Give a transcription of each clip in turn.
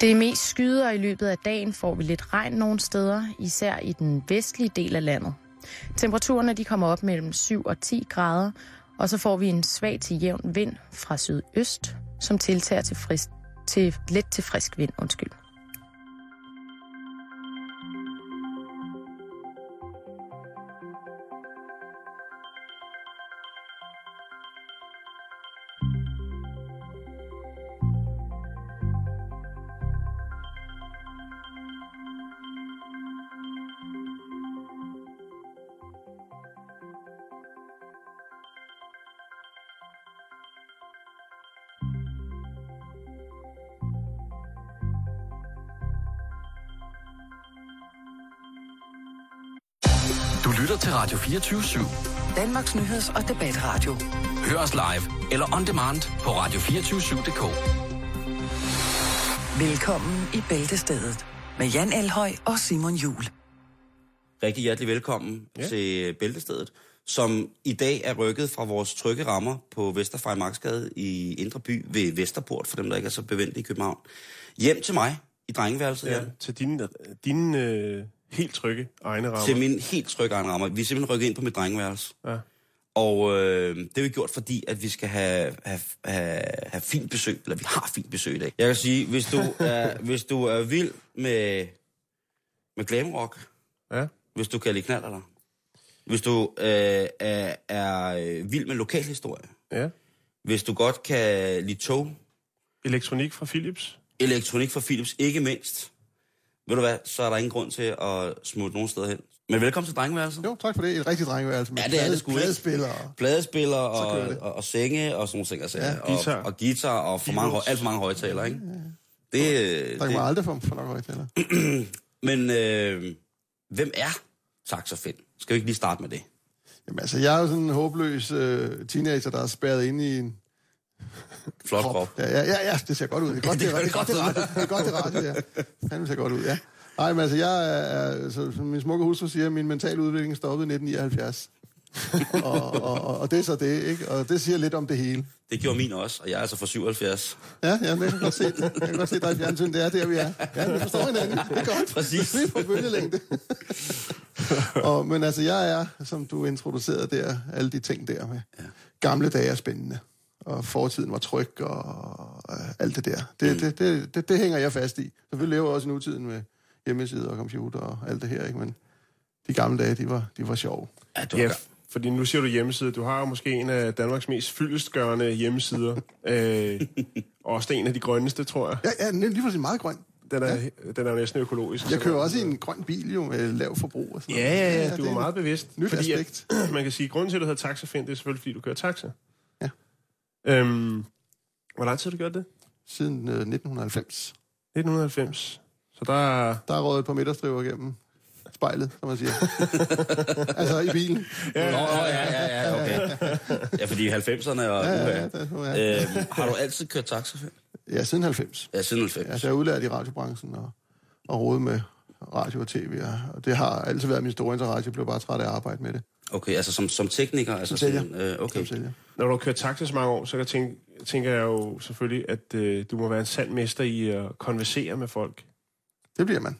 Det er mest skyder i løbet af dagen får vi lidt regn nogle steder, især i den vestlige del af landet. Temperaturerne de kommer op mellem 7 og 10 grader, og så får vi en svag til jævn vind fra sydøst, som tiltager til, frisk, til let til frisk vind. Undskyld. Radio 24-7. Danmarks Nyheds- og Debatradio. Hør os live eller on demand på radio247.dk. Velkommen i Bæltestedet med Jan Elhøj og Simon Jul. Rigtig hjertelig velkommen ja. til Bæltestedet, som i dag er rykket fra vores trygge rammer på Vesterfrej Marksgade i Indre By ved Vesterport, for dem, der ikke er så bevendt i København. Hjem til mig i drengeværelset, Ja, Jan. til dine, dine øh, helt trygge egne rammer. Til min helt trygge egen rammer. Vi er simpelthen rykket ind på mit drengeværelse. Ja. Og øh, det har vi gjort, fordi at vi skal have, have, have, have fint besøg, eller vi har fint besøg i dag. Jeg kan sige, hvis du er, hvis du er vild med, med glamrock, ja. hvis du kan lide knaller hvis du øh, er, er øh, vild med lokalhistorie, ja. hvis du godt kan lide tog, Elektronik fra Philips. elektronik fra Philips, ikke mindst, ved du hvad, så er der ingen grund til at smutte nogen steder hen. Men velkommen til drengeværelset. Jo, tak for det. Et rigtigt drengeværelse med Ja, det er det sgu pladespillere. Pladespiller og, det. og, og, senge og sådan nogle ting. Altså, Ja, og, guitar. Og guitar og for mange, alt for mange højtalere, ikke? Det, øh, Der kan man det, aldrig få for nok højtaler. men øh, hvem er Saxofen? Skal vi ikke lige starte med det? Jamen altså, jeg er jo sådan en håbløs øh, teenager, der er spærret inde i en Flot krop. Ja, ja, ja, ja, det ser godt ud. Det er godt, det, det, er godt, det, radio. det er godt, det radio, ja. Fanden ser godt ud, ja. Nej, men altså, jeg er, så, som min smukke hustru siger, min mentale udvikling stoppede i 1979. og, og, og, og, det er så det, ikke? Og det siger lidt om det hele. Det gjorde min også, og jeg er altså fra 77. Ja, ja, men jeg kan godt se det. Jeg kan godt se, er i fjernsyn. Det er der, vi er. Ja, vi forstår hinanden. Det er godt. Præcis. Vi er på bølgelængde. og, men altså, jeg er, som du introducerede der, alle de ting der med ja. gamle dage er spændende. Og fortiden var tryg og øh, alt det der. Det, mm. det, det, det, det, hænger jeg fast i. Selvfølgelig lever jeg også i nutiden med hjemmesider og computer og alt det her, ikke? Men de gamle dage, de var, de var sjove. Ja, du Ja, ja. fordi nu siger du hjemmeside. Du har jo måske en af Danmarks mest fyldestgørende hjemmesider. øh, og også en af de grønneste, tror jeg. Ja, ja, lige præcis meget grøn. Den er, ja. den er jo næsten økologisk. Jeg kører også i en grøn bil jo med lav forbrug og sådan Ja, noget. ja, ja, du det er meget bevidst. nyt fordi aspekt. At, man kan sige, at grunden til, at du hedder taxafind, det er selvfølgelig, fordi du kører taxa. Øhm, hvor lang tid har du gjort det? Siden øh, 1990. 1990. Så der er... Der er røget på midterstriver gennem spejlet, som man siger. altså i bilen. Ja, Nå, ja, ja, ja, okay. Ja, fordi 90'erne og... Ja, ja, Ja. Øhm, har du altid kørt taxa? ja siden 90. Ja, siden 90. Altså jeg er udlært i radiobranchen og, og rodet med radio og tv. Og det har altid været min store interesse. Jeg blev bare træt af at arbejde med det. Okay, altså som, som tekniker? Altså Som sælger. sådan, øh, okay. Som sælger. Når du har kørt taxa så mange år, så kan jeg tænke, tænker jeg jo selvfølgelig, at øh, du må være en sand mester i at konversere med folk. Det bliver man.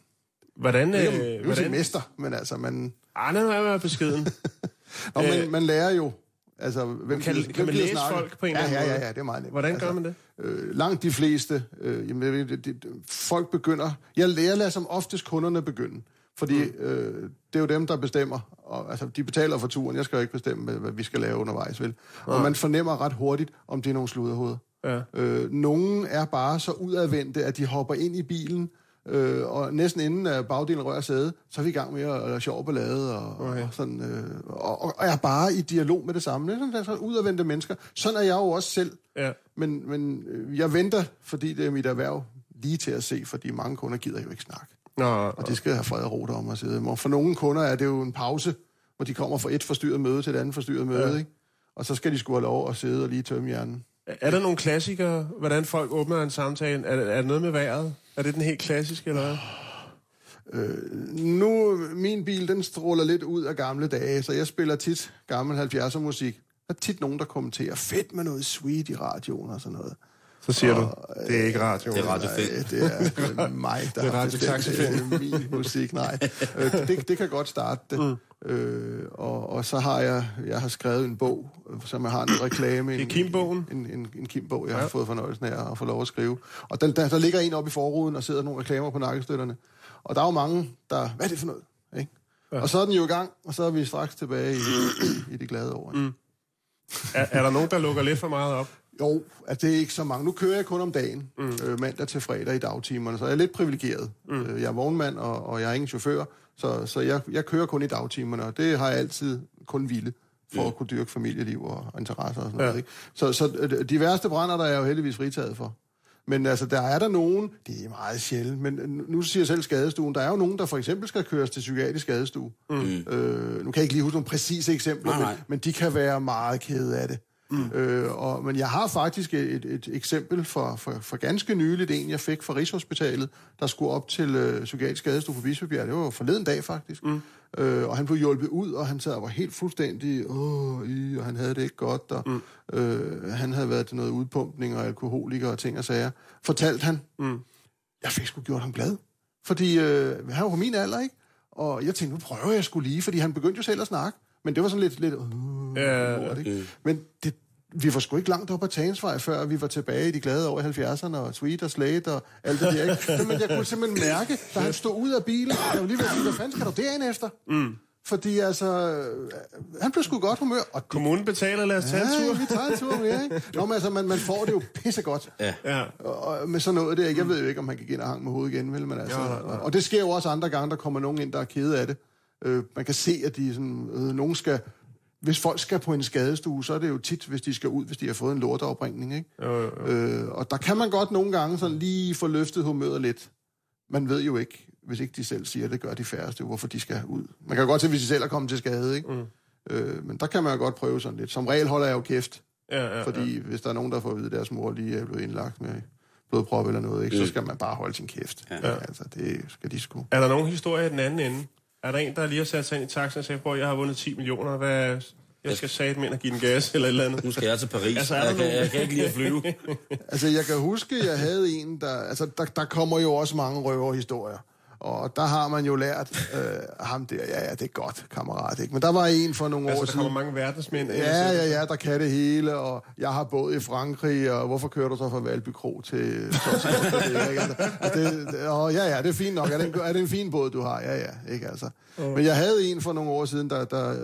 Hvordan... Det er Øh, jo ikke hvordan mester, men altså man... Ah, nu er jeg beskeden. Nå, Øh, man, man lærer jo... Altså, hvem Kan- gider- kan hvem man læse snakke? folk på en ja, eller anden ja, måde? ja, ja, det er meget nemt. Hvordan altså, gør man det? Øh, langt de fleste, øh, jamen, jeg ved, det, det, folk begynder... Jeg lærer, lader som oftest kunderne begynde. Fordi mm. øh, det er jo dem, der bestemmer. Og, altså, de betaler for turen. Jeg skal jo ikke bestemme, hvad, hvad vi skal lave undervejs, vel? Og man fornemmer ret hurtigt, om det er nogle sluderhoveder. Ja. Øh, nogle er bare så udadvendte, at de hopper ind i bilen, øh, og næsten inden at bagdelen rører sæde, så er vi i gang med at lave sjov ballade, og, Okay. og, sådan, øh, og, og er bare i dialog med det samme. Det er sådan, der er så udadvendte mennesker. Sådan er jeg jo også selv. Ja. Men, men øh, jeg venter, fordi det er mit erhverv, lige til at se, fordi mange kunder gider jo ikke snakke. Nå, Og de skal have fred og ro derom og sidde. Og for nogle kunder er det jo en pause, hvor de kommer fra et forstyrret møde til et andet forstyrret møde, Ja. ikke? Og så skal de sgu have lov at sidde og lige tømme hjernen er der nogle klassikere, hvordan folk åbner en samtale? Er, er det noget med vejret? Er det den helt klassiske, eller hvad? Øh, nu, min bil, den stråler lidt ud af gamle dage, så jeg spiller tit gammel 70'er musik. Der er tit nogen, der kommenterer, fedt med noget sweet i radioen og sådan noget. Så siger du, det er ikke radio. Det er Radio 5. det er øh, mig, der Det er Radio bestemt øh, min musik. Nej, øh, det, det kan godt starte det. Mm. Øh, og, og så har jeg, jeg har skrevet en bog, øh, som jeg har en reklame. Det er en- Kim-bogen? En, en, en Kim-bog, jeg ja. Har fået fornøjelsen af at få lov at skrive. Og den, der, der ligger en oppe i forruden, og sidder nogle reklamer på nakkestøtterne. Og der er jo mange, der... Hvad er det for noget? Ikke? Ja. Og så er den jo i gang, og så er vi straks tilbage i, i de glade år. Mm. Er, er der nogen, der lukker lidt for meget op? Jo, at det er ikke så mange. Nu kører jeg kun om dagen, mm. øh, mandag til fredag i dagtimerne, så jeg er lidt privilegeret. Mm. Øh, jeg er vognmand, og, og jeg er ingen chauffør, så, så jeg, jeg kører kun i dagtimerne, og det har jeg altid kun ville for at kunne dyrke familieliv og, og interesser og sådan Ja. noget. Ikke? Så, så øh, de værste brænder, der er jeg jo heldigvis fritaget for. Men altså, der er der nogen, det er meget sjældent, men øh, nu siger jeg selv skadestuen, der er jo nogen, der for eksempel skal køres til psykiatrisk skadestue. Mm. Øh, nu kan jeg ikke lige huske nogle præcise eksempler, Nej, nej. Men, men de kan være meget kede af det. Mm. Øh, og, men jeg har faktisk et, et, eksempel for, for, for ganske nyligt, en jeg fik fra Rigshospitalet, der skulle op til øh, psykiatrisk skadestue på Bispebjerg. Det var forleden dag faktisk. Mm. Øh, og han blev hjulpet ud, og han sad og var helt fuldstændig, åh, i, og han havde det ikke godt, og mm. øh, han havde været til noget udpumpning og alkoholiker og ting og sager. Fortalte han, mm. jeg fik sgu gjort ham glad. Fordi øh, han var på min alder, ikke? Og jeg tænkte, nu prøver jeg skulle lige, fordi han begyndte jo selv at snakke. Men det var sådan lidt, lidt øh, Ja, lort, ikke? Men det, vi var sgu ikke langt op ad Tagensvej, før vi var tilbage i de glade år i 70'erne, og Sweet og Slate og alt det der, ikke? Men jeg kunne simpelthen mærke, da han stod ud af bilen, jeg var lige ved at sige, hvad fanden skal du derind efter? Mm. Fordi altså, øh, han blev sgu godt humør, og Kommunen betaler, lad os tage en Ja, tur. vi tager en tur mere, ikke? Nå, men altså, man, man får det jo pissegodt. Ja. Og, og med sådan noget der, jeg ved jo ikke, om han gik ind og hang med hovedet igen, vel? Men altså, Ja, ja, ja. Og, og det sker jo også andre gange, der kommer nogen ind, der er kede af det. Øh, man kan se, at de sådan, øh, nogen skal... Hvis folk skal på en skadestue, så er det jo tit, hvis de skal ud, hvis de har fået en lorteopringning, ikke? Jo, jo, jo. Øh, og der kan man godt nogle gange sådan lige få løftet humøret lidt. Man ved jo ikke, hvis ikke de selv siger, det gør de færreste, hvorfor de skal ud. Man kan godt se, hvis de selv er kommet til skade, ikke? Mm. Øh, men der kan man jo godt prøve sådan lidt. Som regel holder jeg jo kæft, Ja, ja, fordi hvis der er nogen, der får at vide, at deres mor lige er blevet indlagt med blodprop eller noget, ikke, så skal man bare holde sin kæft. Ja. Altså, det skal de sgu. Er der nogen historie i den anden ende? Er der en, der lige har sat sig ind i taxen og sagt, at jeg har vundet 10 millioner, hvad jeg skal sige ind og give den gas eller et eller andet? Nu skal jeg til Paris. Altså, der jeg, kan, jeg kan ikke lide at flyve. Altså, jeg kan huske, jeg havde en, der... Altså, der, der kommer jo også mange røverhistorier. Og der har man jo lært øh, ham der, ja, ja, det er godt, kammerat, ikke? Men der var en for nogle år Altså, der kommer siden... mange verdensmænd. Ja, ja, ja, der kan det hele, og jeg har båd i Frankrig, og hvorfor kører du så fra Valby Kro til... det, ikke? Altså, det, det, og ja, ja, det er fint nok. Er det, en, er det en fin båd, du har? Ja, ja, ikke altså. Men jeg havde en for nogle år siden, der, der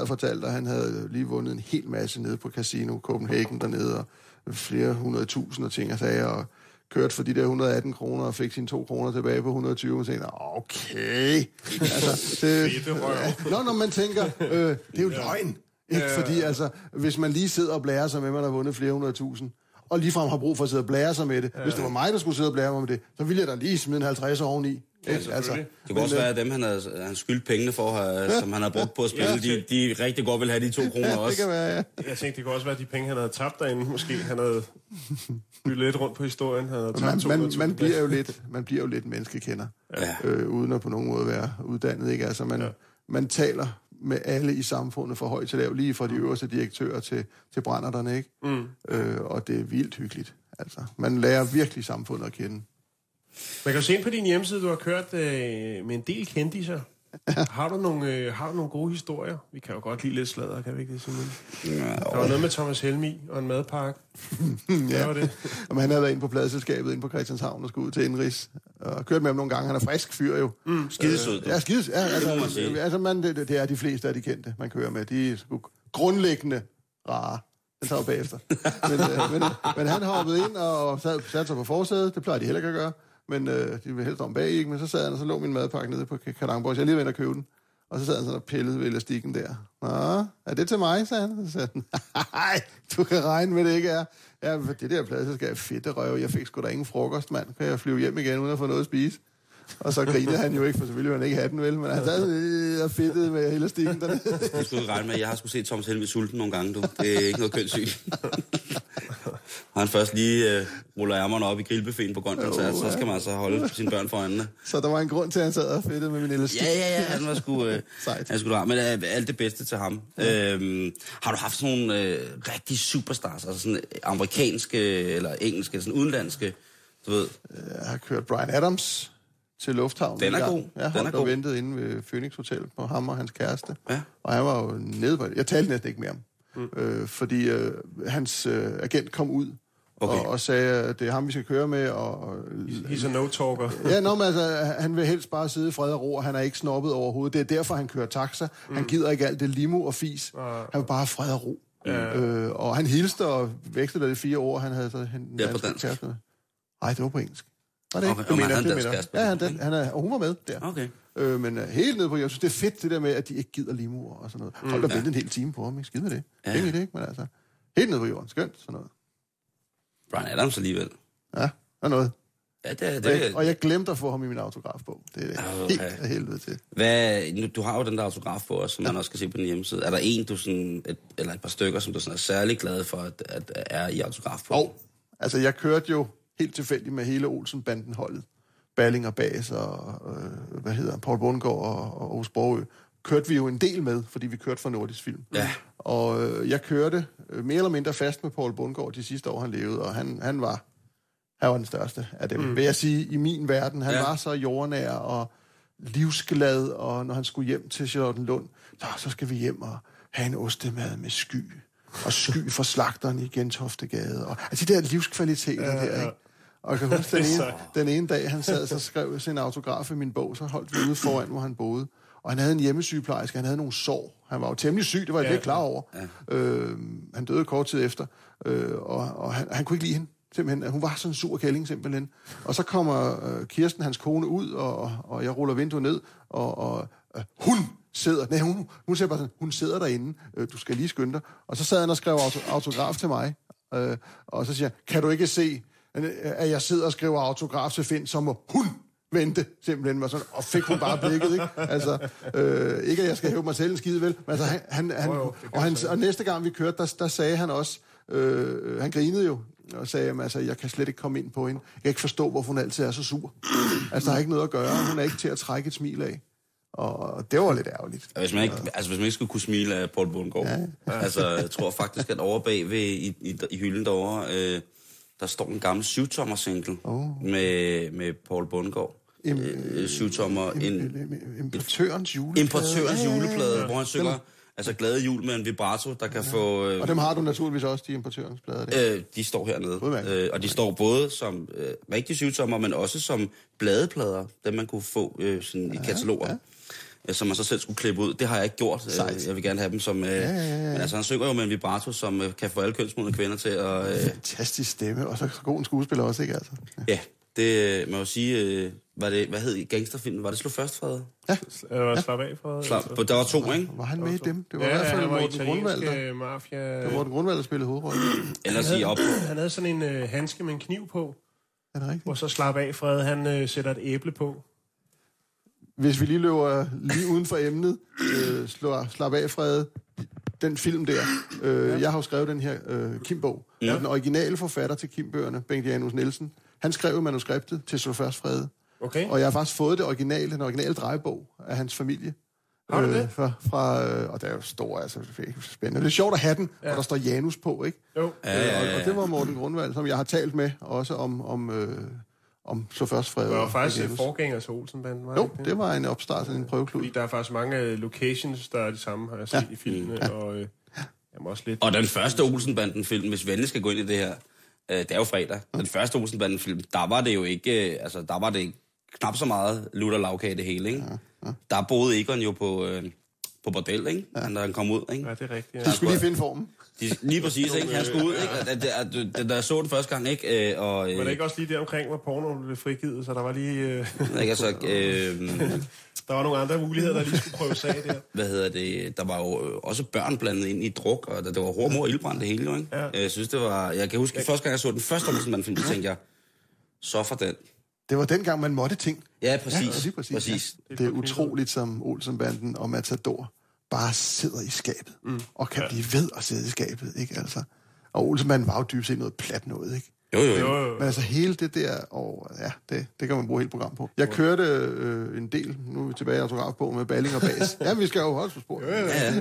og fortalte, at han havde lige vundet en hel masse nede på Casino Copenhagen dernede, og flere hundrede tusind og ting og sager, og kørt for de der 118 kroner og fik sine 2 kroner tilbage på 120, og tænkte, okay. Altså, det, Fedte røv. Nå, når man tænker, øh, det er jo løgn. Ikke? Fordi altså, hvis man lige sidder og blærer sig med, at man har vundet flere hundrede tusind, og ligefrem har brug for at sidde og blære sig med det. Hvis det var mig, der skulle sidde og blære mig med det, så ville jeg da lige smide en 50 oveni. Ikke? altså. Det kan også men, være, at dem, han har, han skyldt pengene for, øh, som han har brugt på at spille, de, de rigtig godt vil have de to kroner Ja, det også. kan være, ja. Jeg tænkte, det kunne også være de penge, han havde tabt derinde. Måske han havde byttet lidt rundt på historien. Han havde tabt Man, man, 200.000. man, bliver jo lidt, man bliver jo lidt menneskekender, Ja. øh, uden at på nogen måde være uddannet. Ikke? Altså, man, ja. man taler med alle i samfundet fra højt til lav, lige fra de øverste direktører til, til brænderne, ikke? Mm. Øh, og det er vildt hyggeligt. Altså, man lærer virkelig samfundet at kende. Man kan jo se ind på din hjemmeside, du har kørt øh, med en del kendiser. har, du nogle, øh, har du nogle gode historier? Vi kan jo godt lide lidt sladder, kan vi ikke det, Simon? Der var noget med Thomas Helmi og en madpakke. Hvad var det? Og han havde været inde på pladselskabet inde på Christianshavn og skulle ud til Indrigs. Og kørt med ham nogle gange. Han er frisk fyr jo. Mm, Skidesød, du. Ja, skide. Ja, må man altså, sige. altså man, det, det er de fleste af de kendte, man kører med. De er sgu grundlæggende rare. Den tager jo bagefter. men, øh, men, men han hoppede ind og sad, satte sig på forsædet. Det plejer de heller ikke at gøre. Men øh, de vil helst om bag, ikke? Men så sad han, og så lå min madpakke nede på Kadangborg. Så jeg lige ved at købe den. Og så sad han sådan og pillede ved elastikken der. Nå, er det til mig, sagde han. Så sagde han, nej, du kan regne med, det ikke er. Ja, for det der plads skal jeg fedt røv. Jeg fik sgu da ingen frokost, mand. Kan jeg flyve hjem igen, uden at få noget at spise? Og så grinede han jo ikke, for selvfølgelig ville han ikke have den, vel? Men han sad øh, og fedtede med elastikken dernede. Jeg skulle regne med, jeg har skulle se Thomas Helmi sulten nogle gange, du. Det er ikke noget kønssyn. Og han først lige øh, ruller ærmerne op i grillbuffeten på grøn koncert, så skal man altså holde sine børn for øjnene. Så der var en grund til, at han sad og fedtede med min elastik. Ja, ja, ja, han var sgu... Øh, Sejt. han skulle men øh, alt det bedste til ham. Ja. Øhm, har du haft sådan nogle øh, rigtige superstars, altså sådan amerikanske eller engelske, sådan udenlandske, du ved? Jeg har kørt Brian Adams til lufthavnen. Den er god. Den holdt er og god. ventede inde ved Phoenix Hotel på ham og hans kæreste. Ja. Og han var jo nede på det. Jeg talte næsten ikke med ham. Mm. Øh, fordi øh, hans øh, agent kom ud Okay. og, og sagde, at det er ham, vi skal køre med. Og, og, He's a no-talker. ja, nå, men altså, han vil helst bare sidde i fred og ro, og han er ikke snobbet overhovedet. Det er derfor, han kører taxa. Mm. Han gider ikke alt det limo og fis. Han vil bare have fred og ro. Ja. Øh, og han hilste og vekslede de fire ord, han havde så en Ja, på dansk. kæreste. Nej, det var på engelsk. Var det ikke? Okay, Det og mener han er det mener. Ja, han, den, han er, og hun var med der. Okay. Øh, men uh, helt nede på, jeg synes, det er fedt det der med, at de ikke gider limoer og sådan noget. Hold da ja. vente en hel time på ham, ikke? Skide med det. Ja. Ja. Egentlig det, ikke? Men altså, helt nede på jorden. Skønt, sådan noget. Brian Adams alligevel. Ja, er noget. Ja, det, er- Og det, jeg, og jeg glemte at få ham i min autografbog. Det er det Åh, helt ja. af helvede til. Hvad, nu, du har jo den der autograf på os, som ja. man også kan se på din hjemmeside. Er der en, du sådan, et, eller et par stykker, som du sådan er særlig glad for, at, at er i autograf på? Og, altså, jeg kørte jo helt tilfældigt med hele Olsen-banden-holdet. Balling og Bas og, øh, hvad hedder Paul Bundgaard og, og Aarhus Borgø. Kørte vi jo en del med, fordi vi kørte for Nordisk Film. Ja. Og øh, jeg kørte øh, mere eller mindre fast med Paul Bundgaard de sidste år, han levede, og han, han var han var den største af dem, mm. vil jeg sige, i min verden. Han Ja. ja. var så jordnær og livsglad, og når han skulle hjem til Charlottenlund, så, så skal vi hjem og have en ostemad med sky. Og sky for slagteren i Gentoftegade. Og, altså de der livskvaliteter ja, der, ikke? Og jeg kan huske, den ene, den ene dag, han sad så skrev sin autograf i min bog, så holdt vi ude foran, hvor han boede. Og han havde en hjemmesygeplejerske, han havde nogle sår. Han var jo temmelig syg, det var jeg Ja. ja. klar over. Ja. Øh, han døde kort tid efter, øh, og, og han, han kunne ikke lide hende. Simpelthen. Hun var sådan en sur kælling, simpelthen. Og så kommer øh, Kirsten, hans kone, ud, og, og jeg ruller vinduet ned, og, og øh, hun sidder, nej, hun, hun siger bare sådan, hun sidder derinde, øh, du skal lige skynde dig. Og så sad han og skrev auto, autograf til mig, øh, og så siger han, kan du ikke se, at jeg sidder og skriver autograf til Finn, så må hun vente, simpelthen. Og, sådan, og fik hun bare blikket, ikke? Altså, øh, ikke at jeg skal hæve mig selv en skide, vel? Men altså, han, han, han, jo, og, han, og næste gang vi kørte, der, der sagde han også, øh, han grinede jo, og sagde, at altså, jeg kan slet ikke komme ind på hende. Jeg kan ikke forstå, hvorfor hun altid er så sur. Altså, der er ikke noget at gøre. Hun er ikke til at trække et smil af. Og det var lidt ærgerligt. Hvis man, ikke, altså, hvis man ikke skulle kunne smile af Paul Bundgaard. Ja. Altså, jeg tror faktisk, at over bag ved, i, i, i hylden derovre, øh, der står en gammel syvtommer single Oh. med, med Paul Bundgaard. Im- Øh, syvtommer, en Importørens juleplade. importørens Ja, ja, ja, ja. juleplade, hvor han synger altså glade jul med en vibrato, der kan få... Øh, Og dem har du naturligvis også, de importørens plader. Der. Øh, de står hernede. Udmærket. Øh, og de står både som øh, rigtige syvtommer, men også som bladeplader, dem man kunne få øh, sådan i kataloger. Ja. Øh, som man så selv skulle klippe ud. Det har jeg ikke gjort. Øh, Sejt. jeg vil gerne have dem som... Øh, ja, ja, ja. Men altså, han synger jo med en vibrato, som øh, kan få alle kønsmodne kvinder til at... Øh, Fantastisk stemme, og så så god en skuespiller også, ikke altså? ja, det må jo sige... Øh, var det, hvad hed gangsterfilmen? Var det Slå Først, Frede? Ja, Øh, slap af for... Slap, der var to, ikke? var han med i dem? Det var Ja, i hvert fald han var Morten Grundvald, der. mafia... Det var Morten Grundvald, der spillede hovedrollen. Ellers sige op. Han havde sådan en øh, handske med en kniv på, Er det rigtigt? og så slap af, Fred, han øh, sætter et æble på. Hvis vi lige løber lige uden for emnet, øh, slår, slap af, Frede, den film der. Øh, jeg har jo skrevet den her øh, Kim-bog. Ja. Den originale forfatter til Kim-bøgerne, Bengt Janus Nielsen, han skrev manuskriptet til Slå Først Frede. Okay? Og jeg har faktisk fået det originale, den originale drejebog af hans familie. Har du det? fra, fra, øh, og det er jo stor, altså spændende. Det er sjovt at have den, ja. og der står Janus på, ikke? Jo. Ja, ja, Og, ja, og det var Morten Grundvald, som jeg har talt med også om, om, øh, om så først Frede. Det var faktisk Janus. forgænger til Olsenbanden, var Jo, ikke det var en opstart, en prøveklud. Fordi der er faktisk mange øh, locations, der er de samme, har jeg set Ja. ja. i filmene, ja. og øh, jamen også lidt... Og den første Olsenbanden-film, hvis vi endelig skal gå ind i det her, øh, det er jo fredag. Den første Olsenbanden-film, der var det jo ikke, øh, altså der var det knap så meget lutter lavkage det hele, ikke? Der boede Egon jo på, øh, på bordel, ikke? Ja. Da han kom ud, ikke? Ja, det er rigtigt. De Ja. skulle lige finde formen. De, lige præcis, ikke? Han skulle ud, ikke? Og Da, da, da, da jeg så den første gang, ikke? Øh, og, Var det øh, ikke også lige der omkring, hvor porno blev frigivet, så der var lige... Øh, ikke? Altså, øh, der var nogle andre muligheder, der lige skulle prøves af der. hvad hedder det, der var jo øh, også børn blandet ind i druk, og der, det var hormor og ildbrand det hele, jo, ikke? Ja. Jeg synes, det var... Jeg kan huske, første gang jeg så den første Olsenbanden-film, så tænkte jeg, så for den. Det var dengang, man måtte ting. Ja, præcis. Ja, præcis. præcis. Ja. Det er utroligt, som Olsenbanden og Matador bare sidder i skabet, mm. og kan ja. blive ved at sidde i skabet, ikke altså? Og Olsenmanden var jo dybest set noget plat noget, ikke? Jo, jo, jo. Jo, jo. Men altså hele det der, og ja, det, det kan man bruge hele program på. Jeg kørte øh, en del, nu er vi tilbage i autografbogen med Balling og Bas. ja, vi skal jo holde på spor. Ja, ja.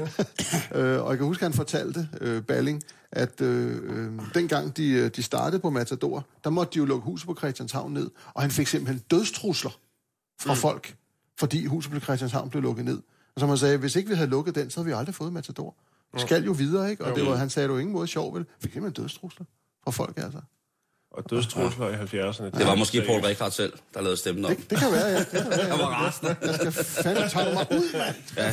øh, og jeg kan huske, at han fortalte øh, Balling, at øh, øh, dengang de, øh, de startede på Matador, der måtte de jo lukke huset på Christianshavn ned, og han fik simpelthen dødstrusler fra mm. folk, fordi huset på Christianshavn blev lukket ned. Og som han sagde, hvis ikke vi havde lukket den, så havde vi aldrig fået Matador. Vi skal jo videre, ikke? Og det var, han sagde, var ingen måde sjov, vel? Fik simpelthen dødstrusler fra folk, altså. Og dødstrusler i 70'erne. Det var måske Paul Rickard selv, der lavede stemmen op. Det, det kan være, ja. Det kan være, Jeg ja. var rasende. Jeg skal fandme tage mig ud, mand. Ja.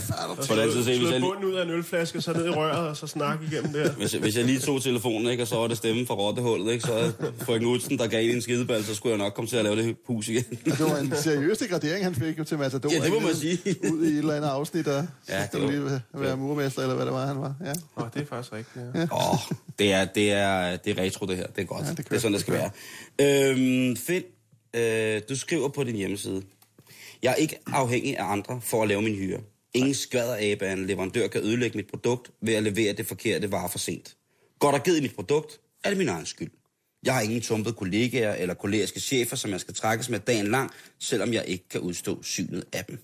På den side, hvis jeg, bunden ud af en ølflaske, så ned i røret, og så snakke igennem der. hvis, hvis jeg lige tog telefonen, ikke, og så var det stemmen fra rottehullet, ikke, så Frøken Udsen, der gav en en skideball, så skulle jeg nok komme til at lave det hus igen. Det var en seriøs degradering, han fik jo til Matador. Ja, det må ikke? man sige. Ud i et eller andet afsnit, og Ja, ja, det var- lige være- murmester, eller hvad det var, han var. Ja. Åh, det er faktisk rigtigt, ja. Åh, oh, det er, det, er, det er retro, det her. Det er godt. Ja, Ja, det det, det er sådan, det skal være. Øhm, Finn, øh, du skriver på din hjemmeside. Jeg er ikke afhængig af andre for at lave min hyre. Ingen skvader af en leverandør kan ødelægge mit produkt ved at levere det forkerte varer for sent. Går der givet mit produkt, er det min egen skyld. Jeg har ingen tumpede kollegaer eller kollegiske chefer, som jeg skal trækkes med dagen lang, selvom jeg ikke kan udstå synet af dem.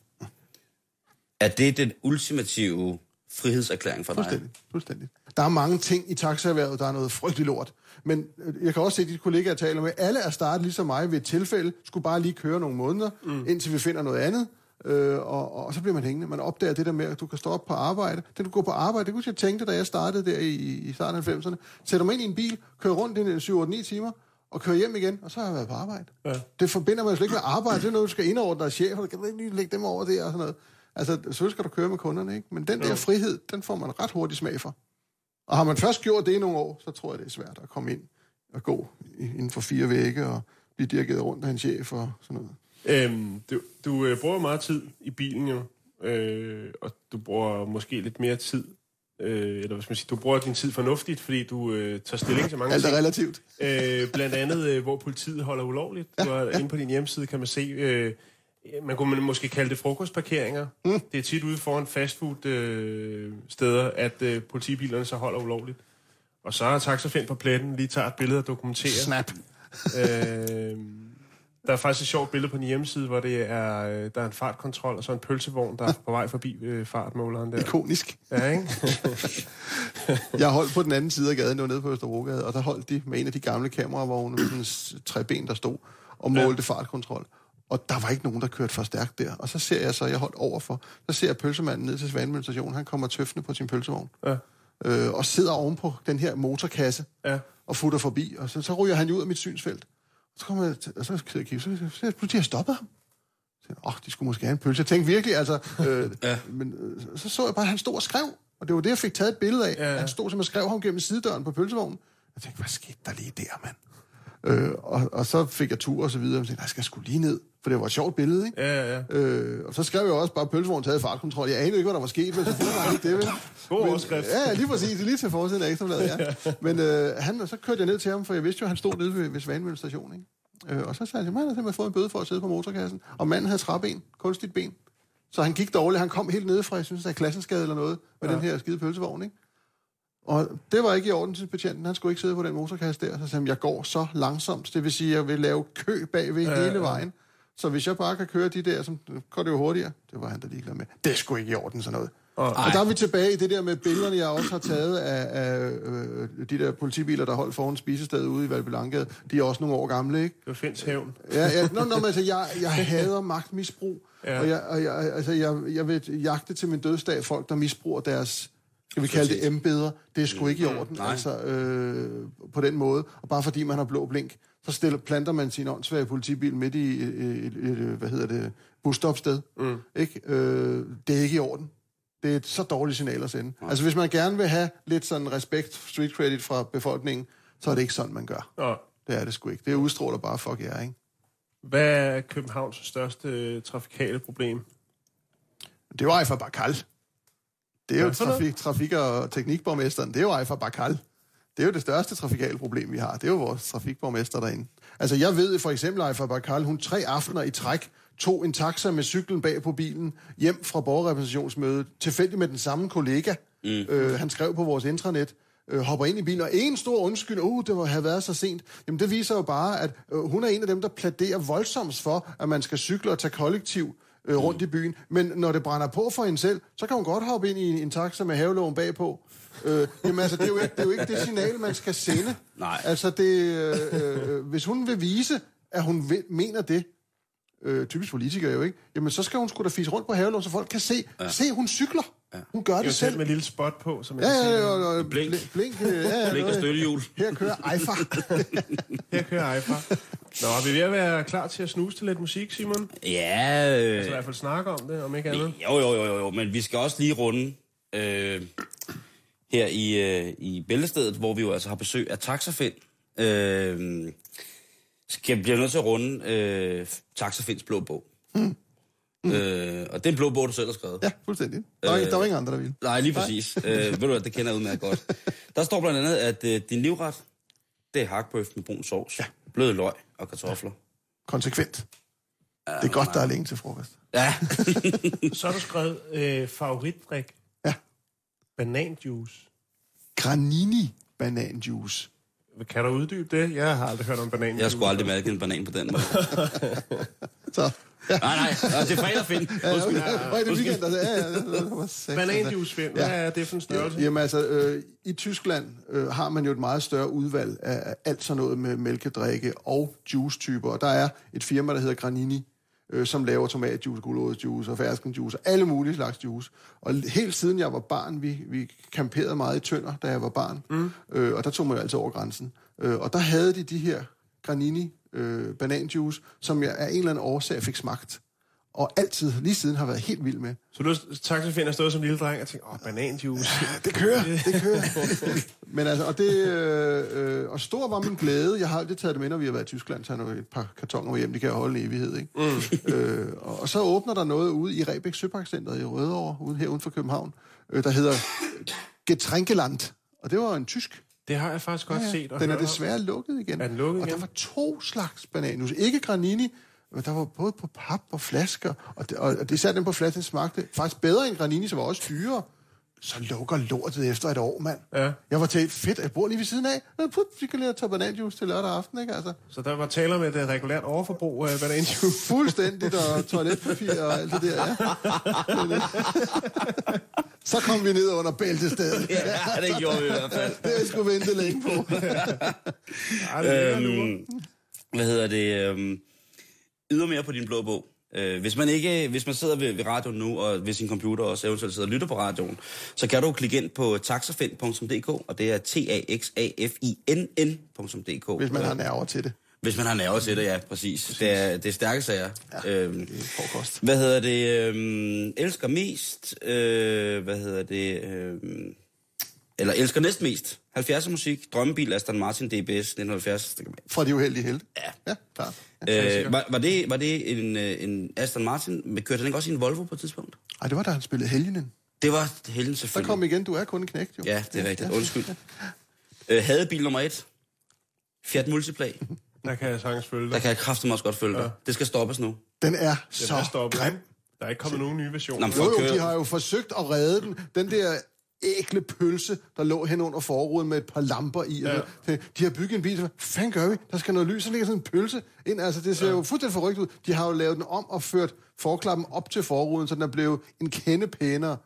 Er det den ultimative frihedserklæring for dig? Fuldstændig, fuldstændig. Der er mange ting i taxaerhvervet, der er noget frygteligt lort. Men øh, jeg kan også se, at de kollegaer, taler med, alle er startet ligesom mig ved et tilfælde, skulle bare lige køre nogle måneder, mm. indtil vi finder noget andet. Øh, og, og, så bliver man hængende. Man opdager det der med, at du kan stå op på arbejde. Det du går på arbejde, det kunne jeg tænke, da jeg startede der i, i starten af 90'erne. Sætter mig ind i en bil, kører rundt i 7-8-9 timer, og kører hjem igen, og så har jeg været på arbejde. Ja. Det forbinder man jo slet ikke med arbejde. Det er noget, du skal indordne dig chef, og kan du ikke lige lægge dem over der og sådan noget. Altså, selvfølgelig skal du køre med kunderne, ikke? Men den der frihed, den får man ret hurtigt smag for. Og har man først gjort det i nogle år, så tror jeg, det er svært at komme ind og gå inden for fire vægge og blive dirigeret rundt af en chef og sådan noget. Øhm, du du øh, bruger meget tid i bilen jo, øh, og du bruger måske lidt mere tid, øh, eller hvad skal man sige, du bruger din tid fornuftigt, fordi du øh, tager stilling til mange Alt er ting. relativt. Øh, blandt andet, øh, hvor politiet holder ulovligt. Du er inde på din hjemmeside, kan man se, øh, man kunne måske kalde det frokostparkeringer. Mm. Det er tit ude foran fastfood øh, steder, at øh, politibilerne så holder ulovligt. Og så har taxafind på pletten lige tager et billede og dokumenterer. Snap. Øh, der er faktisk et sjovt billede på din hjemmeside, hvor det er, øh, der er en fartkontrol, og så en pølsevogn, der er på vej forbi øh, fartmåleren der. Ikonisk. Ja, ikke? Jeg holdt på den anden side af gaden, det var nede på Østerbrogade, og der holdt de med en af de gamle kameravogne med sådan tre ben, der stod, og målte ja. fartkontrol. Og der var ikke nogen, der kørte for stærkt der. Og så ser jeg så, jeg holdt overfor, så ser jeg pølsemanden ned til Svanemølle station, han kommer tøffende på sin pølsevogn, Ja. øh, og sidder ovenpå den her motorkasse, Ja. og futter forbi, og så, så ryger han ud af mit synsfelt. Så kommer jeg, til- og så kigger jeg, så, så, så, så pludselig har stoppet ham. Åh, de skulle måske have en pølse. Jeg tænkte virkelig, altså, øh, ja. men øh, så- så jeg bare, at han stod og skrev, og det var det, jeg fik taget et billede af. Ja. Han stod som og skrev ham gennem sidedøren på pølsevognen. Jeg tænkte, hvad skete der lige der, mand? Øh, og, og så fik jeg tur og så videre, og jeg tænkte, "Nej, jeg skal sgu lige ned, for det var et sjovt billede, ikke? Ja, ja. Øh, og så skrev jeg også bare, pølsevognen taget fartkontrol. Jeg anede ikke, hvad der var sket, men selvfølgelig var ikke det, vel? God overskrift. Ja, lige præcis. Lige til forsiden af Ekstrabladet, ja. Men øh, han, så kørte jeg ned til ham, for jeg vidste jo, at han stod nede ved, ved Svanemølle station, ikke? Øh, og så sagde jeg, at han havde simpelthen fået en bøde for at sidde på motorkassen. Og manden havde træben, kunstigt ben. Så han gik dårligt. Han kom helt nede fra, jeg synes, der er klassenskade eller noget, med ja. den her skide pølsevogn, ikke? Og det var ikke i orden til betjenten. Han skulle ikke sidde på den motorkasse der. Så sagde han, jeg går så langsomt. Det vil sige, at jeg vil lave kø bagved ja, hele vejen. Så hvis jeg bare kan køre de der, så går det jo hurtigere. Det var han da ligeglad med. Det sgu ikke i orden, sådan noget. Og, og der er vi tilbage i det der med billederne, jeg også har taget af, af øh, de der politibiler, der holdt foran spisestedet ude i Valbelangade. De er også nogle år gamle, ikke? Det var Finds hævn. Ja, ja. Nå, nå, men altså, jeg, jeg hader magtmisbrug. Ja. Og, jeg, og jeg, altså, jeg, jeg vil jagte til min dødsdag folk, der misbruger deres, skal vi kalde det embeder. Det er sgu ikke i orden, nej. altså, øh, på den måde. Og bare fordi man har blå blink, så stiller, planter man sin åndssvage politibil midt i et, et, et, et hvad hedder det, busstopsted. Mm. Ikke? Øh, det er ikke i orden. Det er et så dårligt signal at sende. Altså, hvis man gerne vil have lidt sådan respekt, street credit fra befolkningen, så er det ikke sådan, man gør. Nå. Det er det sgu ikke. Det udstråler bare fuck jer, ikke? Hvad er Københavns største øh, trafikale problem? Det er jo Ejfa Bakal. Det er jo trafik, trafik- og teknikborgmesteren. Det er jo Ejfa Bakal. Det er jo det største trafikale problem, vi har. Det er jo vores trafikborgmester derinde. Altså, jeg ved for eksempel, Ejfa Bakal, hun tre aftener i træk tog en taxa med cyklen bag på bilen hjem fra borgerrepræsentationsmødet, tilfældigt med den samme kollega. Mm. Øh, han skrev på vores intranet, øh, hopper ind i bilen, og en stor undskyld, uh, det var, havde været så sent. Jamen det viser jo bare, at øh, hun er en af dem, der pladerer voldsomt for, at man skal cykle og tage kollektiv øh, rundt i byen. Men når det brænder på for hende selv, så kan hun godt hoppe ind i en, en taxa med havelån bagpå. Øh, jamen altså, det er, jo ikke, det er jo ikke det signal, man skal sende. Nej. Altså, det, øh, øh, hvis hun vil vise, at hun vil, mener det, øh, typisk politikere jo ikke, jamen så skal hun sgu da fise rundt på havelån, så folk kan se, ja. se hun cykler. Ja. Hun gør det selv selv. med et lille spot på, som Ja, jeg ja, siger. ja, og, og, Blink. blink. blink øh, ja, ja, Blink og støttehjul. Her kører Eifa. Her kører Eifa. Nå, er vi ved at være klar til at snuse til lidt musik, Simon? Ja, Altså i øh, hvert fald snakke om det, om ikke andet. jo, jo, jo, jo, jo, men vi skal også lige runde øh, her i, øh, i Bæltestedet, hvor vi jo altså har besøg af Taxafind. Øh, skal bliver nødt til at runde øh, Taxafinds blå bog. Mm. Øh, og det er en blå bog, du selv har skrevet. Ja, fuldstændig. Der var, øh, der var ingen andre, der ville. Nej, lige præcis. øh, ved du hvad, det kender jeg udmærket godt. Der står blandt andet, at øh, din livret, det er hakbøf med brun sovs, ja. bløde løg og kartofler. Konsekvent. Det er godt, der er længe til frokost. Ja. Så har du skrevet øh, favoritdrik. Ja. Bananjuice. Granini bananjuice. Kan du uddybe det? Jeg har aldrig hørt om bananjuice. Jeg har sgu aldrig mærket en banan på den måde. Så, ja. Nej, nej, det er fredag, Finn. Ja, Undskyld. okay. Var det weekend? Altså, ja, ja, det var seks, Bananjuice, Finn. Hvad er det for en størrelse? Jamen altså, øh, i Tyskland øh, har man jo et meget større udvalg af, af alt sådan noget med mælkedrikke og juice-typer. Og der er et firma, der hedder Granini, øh, som laver tomatjuice, gulerodsjuice og ferskenjuice og alle mulige slags juice. Og helt siden jeg var barn, vi, vi camperede meget i Tønder, da jeg var barn, mm. øh, og der tog man jo altid over grænsen. Øh, og der havde de de her Granini øh, bananjuice, som jeg af en eller anden årsag fik smagt. Og altid, lige siden, har været helt vild med. Så du taxafind har stået som lille dreng og tænkt, åh, bananjuice. Det kører, det kører. Men altså, og det, øh, øh, og stor var min glæde. Jeg har aldrig taget det med, når vi har været i Tyskland, tager noget et par kartoner med hjem, de kan jo holde en evighed, ikke? Mm. Øh, og, og, så åbner der noget ude i Rebæk Søparkcenteret i Rødovre, ude her uden for København, øh, der hedder Getränkeland. Og det var en tysk. Det har jeg faktisk godt set og Den er hørt om. desværre lukket igen. Er den lukket og igen? der var to slags bananus. Ikke granini, men der var både på pap og flasker. Og, det, og, og især den på flasken smagte faktisk bedre end granini, som var også dyrere. Så lukker lortet efter et år, mand. Ja. Jeg var til fedt, jeg bor lige ved siden af. Øh, Put, vi kan lige tage bananjuice til lørdag aften, ikke? Altså, Så der var taler med et regulært overforbrug af bananjuice. fuldstændigt, og toiletpapir og alt det der, ja. Så kom vi ned under bæltestedet. Ja, det gjorde vi i hvert fald. Det har jeg skulle vente længe på. Ej, er. Øhm, hvad hedder det? Øhm, ydermere på din blå bog. Øh, hvis man ikke, hvis man sidder ved, ved radioen nu, og ved sin computer også eventuelt sidder og lytter på radioen, så kan du klikke ind på taxafind.dk, og det er t a x a f i n n.dk. Hvis man har nerver til det. Hvis man har det, ja, præcis. præcis. Det, er, det er stærke sager. Ja, øhm, Det er frokost. hvad hedder det? Øhm, elsker mest? Øh, hvad hedder det? Øhm, eller elsker næst mest? 70'er musik, drømmebil, Aston Martin DBS 1970. Det kan man. Fra de uheldige helte. Ja. Ja, klart. Øh, var, var, det, var det en, øh, en Aston Martin? Men kørte han ikke også i en Volvo på et tidspunkt? Ej, det var da han spillede Helgenen. Det var Helen Så selvfølgelig. kom igen, du er kun en knægt, jo. Ja, det er rigtigt. Undskyld. Øh, havde bil nummer et. Fiat Multipla. Der kan jeg sagtens følge Der dig. kan jeg kraftigt også godt følge dig. Det skal stoppes nu. Den er Den er så stoppet. grim. Der er ikke kommet nogen nye versioner. Nå, Jo, jo, de har jo forsøgt at redde den. Den der ækle pølse, der lå hen under forruden med et par lamper i. Ja. De har bygget en bil. Hvad fanden gør vi? Der skal noget lys, så ligger sådan en pølse ind. Altså, det ser ja. jo fuldstændig forrygt ud. De har jo lavet den om og ført forklappen op til forruden, så den er blevet en kende pænere.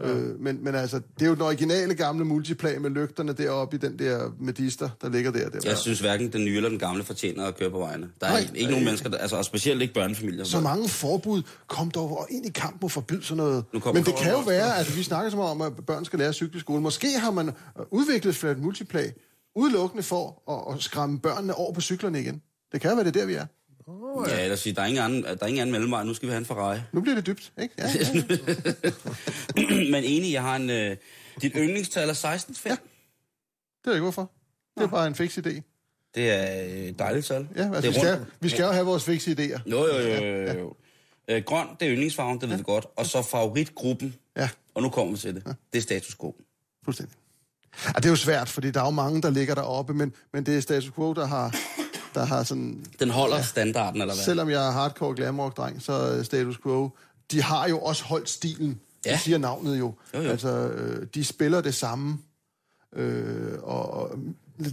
Ja. Øh, men, men altså, det er jo den originale gamle multiplan med lygterne deroppe i den der medister, der ligger der. der. Jeg synes hverken den nye eller den gamle fortjener at køre på vejene. Der er Nej. ikke, ikke nogen mennesker, der, altså, og specielt ikke børnefamilier. Så mange forbud kom dog ind i kamp mod at forbyde sådan noget. Nu Men det kan jo være, at vi snakker så meget om, at børn skal lære at cykle i skole. Måske har man udviklet flat multiplag udelukkende for at, at skræmme børnene over på cyklerne igen. Det kan være, det er der, vi er. Ja, eller sige, der er ingen anden, der er ingen anden mellemvej. Nu skal vi have en Ferrari. Nu bliver det dybt, ikke? Ja, ja. Men enig, jeg har en... Øh, dit yndlingstal er 16, ja. Det er ikke hvorfor. Det er bare en fix idé. Det er et dejligt tal. Ja, altså, det vi, skal, vi skal jo have vores fixe idéer. Jo, jo, jo, jo, jo. Øh, grøn, det er yndlingsfarven, det ved vi godt. Og så favoritgruppen, Ja, og nu kommer vi til det. Det er status quo. fuldstændig. Ja, det er jo svært, fordi der er jo mange, der ligger deroppe, men, men det er status quo, der har, der har sådan... Den holder ja. standarden, eller hvad? Selvom jeg er hardcore glamrock-dreng, så er status quo... De har jo også holdt stilen. Ja. Det siger navnet jo. Jo, jo. Altså, øh, de spiller det samme. Øh, og, og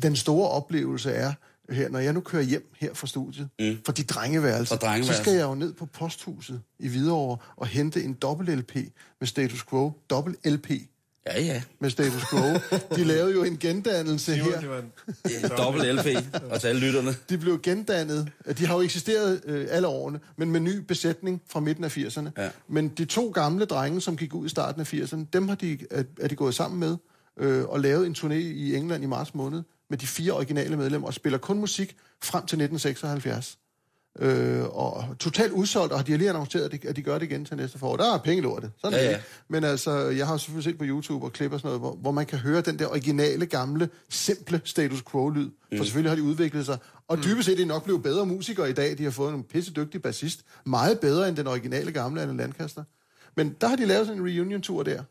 den store oplevelse er her, når jeg nu kører hjem her fra studiet, mm. fra de drengeværelser, Fra så skal jeg jo ned på posthuset i Hvidovre og hente en dobbelt LP med Status Quo. Dobbelt LP Ja, ja. med Status Quo. De lavede jo en gendannelse Simon, her. det var en, En dobbelt LP, og til alle lytterne. De blev gendannet. De har jo eksisteret øh, alle årene, men med ny besætning fra midten af 80'erne. Ja. Men de to gamle drenge, som gik ud i starten af 80'erne, dem har de, er, er de gået sammen med øh, og lavet en turné i England i marts måned med de fire originale medlemmer og spiller kun musik frem til 1976. Øh, og totalt udsolgt, og de har lige annonceret, at de, at de gør det igen til næste forår. Der er penge lortet. Sådan Ja, ja. Men altså, jeg har selvfølgelig set på YouTube og klip og sådan noget, hvor, hvor man kan høre den der originale, gamle, simple status quo-lyd. Mm. For selvfølgelig har de udviklet sig. Og dybest set er de nok blevet bedre musikere i dag. De har fået en pissedygtig bassist. Meget bedre end den originale gamle Anne Lancaster. Men der har de lavet sådan en reunion-tur der.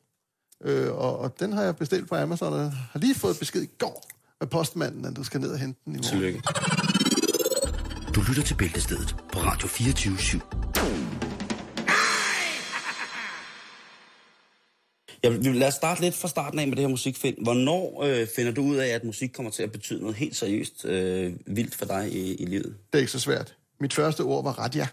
Øh, og, og den har jeg bestilt på Amazon, og har lige fået besked i går af postmanden, at du skal ned og hente den i morgen. Tillykke. Du lytter til Bæltestedet på Radio 24 /7. Ja, vi- lad os starte lidt fra starten af med det her musikfind. Hvornår øh, finder du ud af, at musik kommer til at betyde noget helt seriøst øh, vildt for dig i, i livet? Det er ikke så svært. Mit første ord var radja.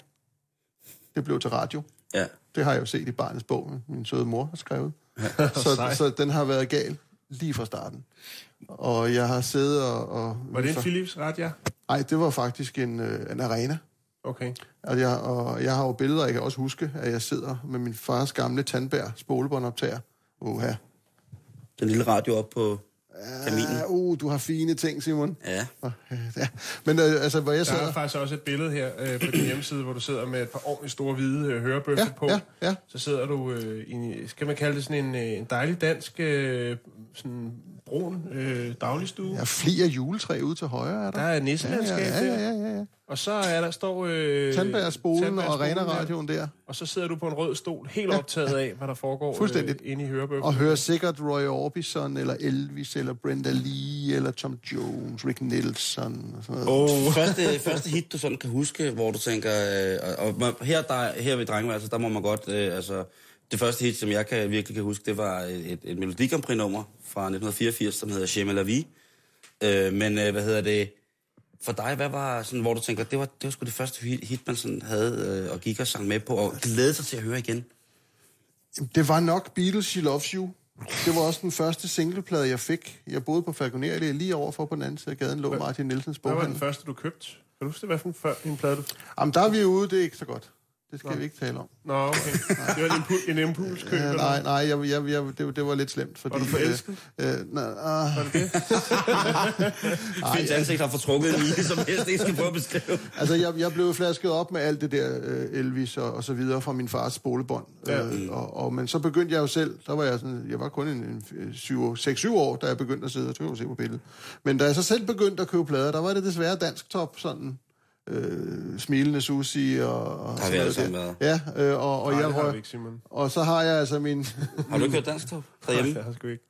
Det blev til radio. Ja. Det har jeg jo set i barnets bog, min søde mor har skrevet. så, så den har været gal lige fra starten. Og jeg har siddet og... og var det en Philips Radja? Nej, det var faktisk en, øh, en arena. Okay. Og jeg, og jeg har jo billeder, jeg kan også huske, at jeg sidder med min fars gamle tandbær spolebåndoptager. Uha. Den lille radio op på kaminen. Uh, uh, du har fine ting, Simon. Ja. Ja. Men øh, altså, hvor jeg Der sidder... er faktisk også et billede her øh, på din hjemmeside, hvor du sidder med et par ordentligt store hvide øh, hørebøffer Ja, på. ja, ja. Så sidder du øh, i, en- skal man kalde det sådan en, øh, en dejlig dansk øh, sådan brun øh, dagligstue. Jeg fliger juletræ ud til højre, er der? Der er nisselandskab ja, ja, der. ja, ja, ja. Og så er der står... Øh, Tandbærspolen og der. Arena-radioen der. Og så sidder du på en rød stol, helt optaget af, hvad der foregår Fuldstændigt. øh, inde i hørebøffen. Og hører sikkert Roy Orbison, eller Elvis, eller Brenda Lee, eller Tom Jones, Rick Nelson og sådan noget. Oh. Første, første hit, du sådan kan huske, hvor du tænker... Øh, og, man- her, der, her ved Drengeværelset, der må man godt... Øh, altså, det første hit, som jeg kan, virkelig kan huske, det var et, et Melodi Grand Prix-nummer fra 1984, som hedder Chez Vie. Øh, men øh, hvad hedder det... For dig, hvad var sådan, hvor du tænker, det var, det var sgu det første hit, man sådan havde øh, og gik og sang med på, og glædede sig til at høre igen? Det var nok Beatles, She Loves You. Det var også den første singleplade, jeg fik. Jeg boede på Falconer, det er lige overfor på den anden side af gaden, lå Martin Nielsens Hvad var den boghandel. første, du købte? Kan du huske? Hvad for en plade du... Jamen, der er vi ude, det er ikke så godt. Det skal vi ikke tale om. Nå, okay. Det var en, impu- en impulskøb. Eller nej, nej, jeg, jeg, jeg, det, det var lidt slemt. Fordi, Var du forelsket? Øh, øh, nej, ah, Fint ansigt har fortrukket en lige, som helst ikke skal prøve at beskrive. altså, jeg, jeg blev flasket op med alt det der øh, Elvis og, og så videre fra min fars spolebånd. Ja. Øh, og, og, men så begyndte jeg jo selv, der var jeg sådan, jeg var kun en, en 6-7 år, da jeg begyndte at sidde, og det kan du se på billedet. Men da jeg så selv begyndte at købe plader, der var det desværre dansk top, sådan øh, smilende Susi og, og har vi alle sammen der. Ja, øh, og, og, Nej, jeg det har vi røg, ikke, Simon. og så har jeg altså min... Har du ikke hørt dansk top derhjemme? Nej, det har jeg sgu ikke.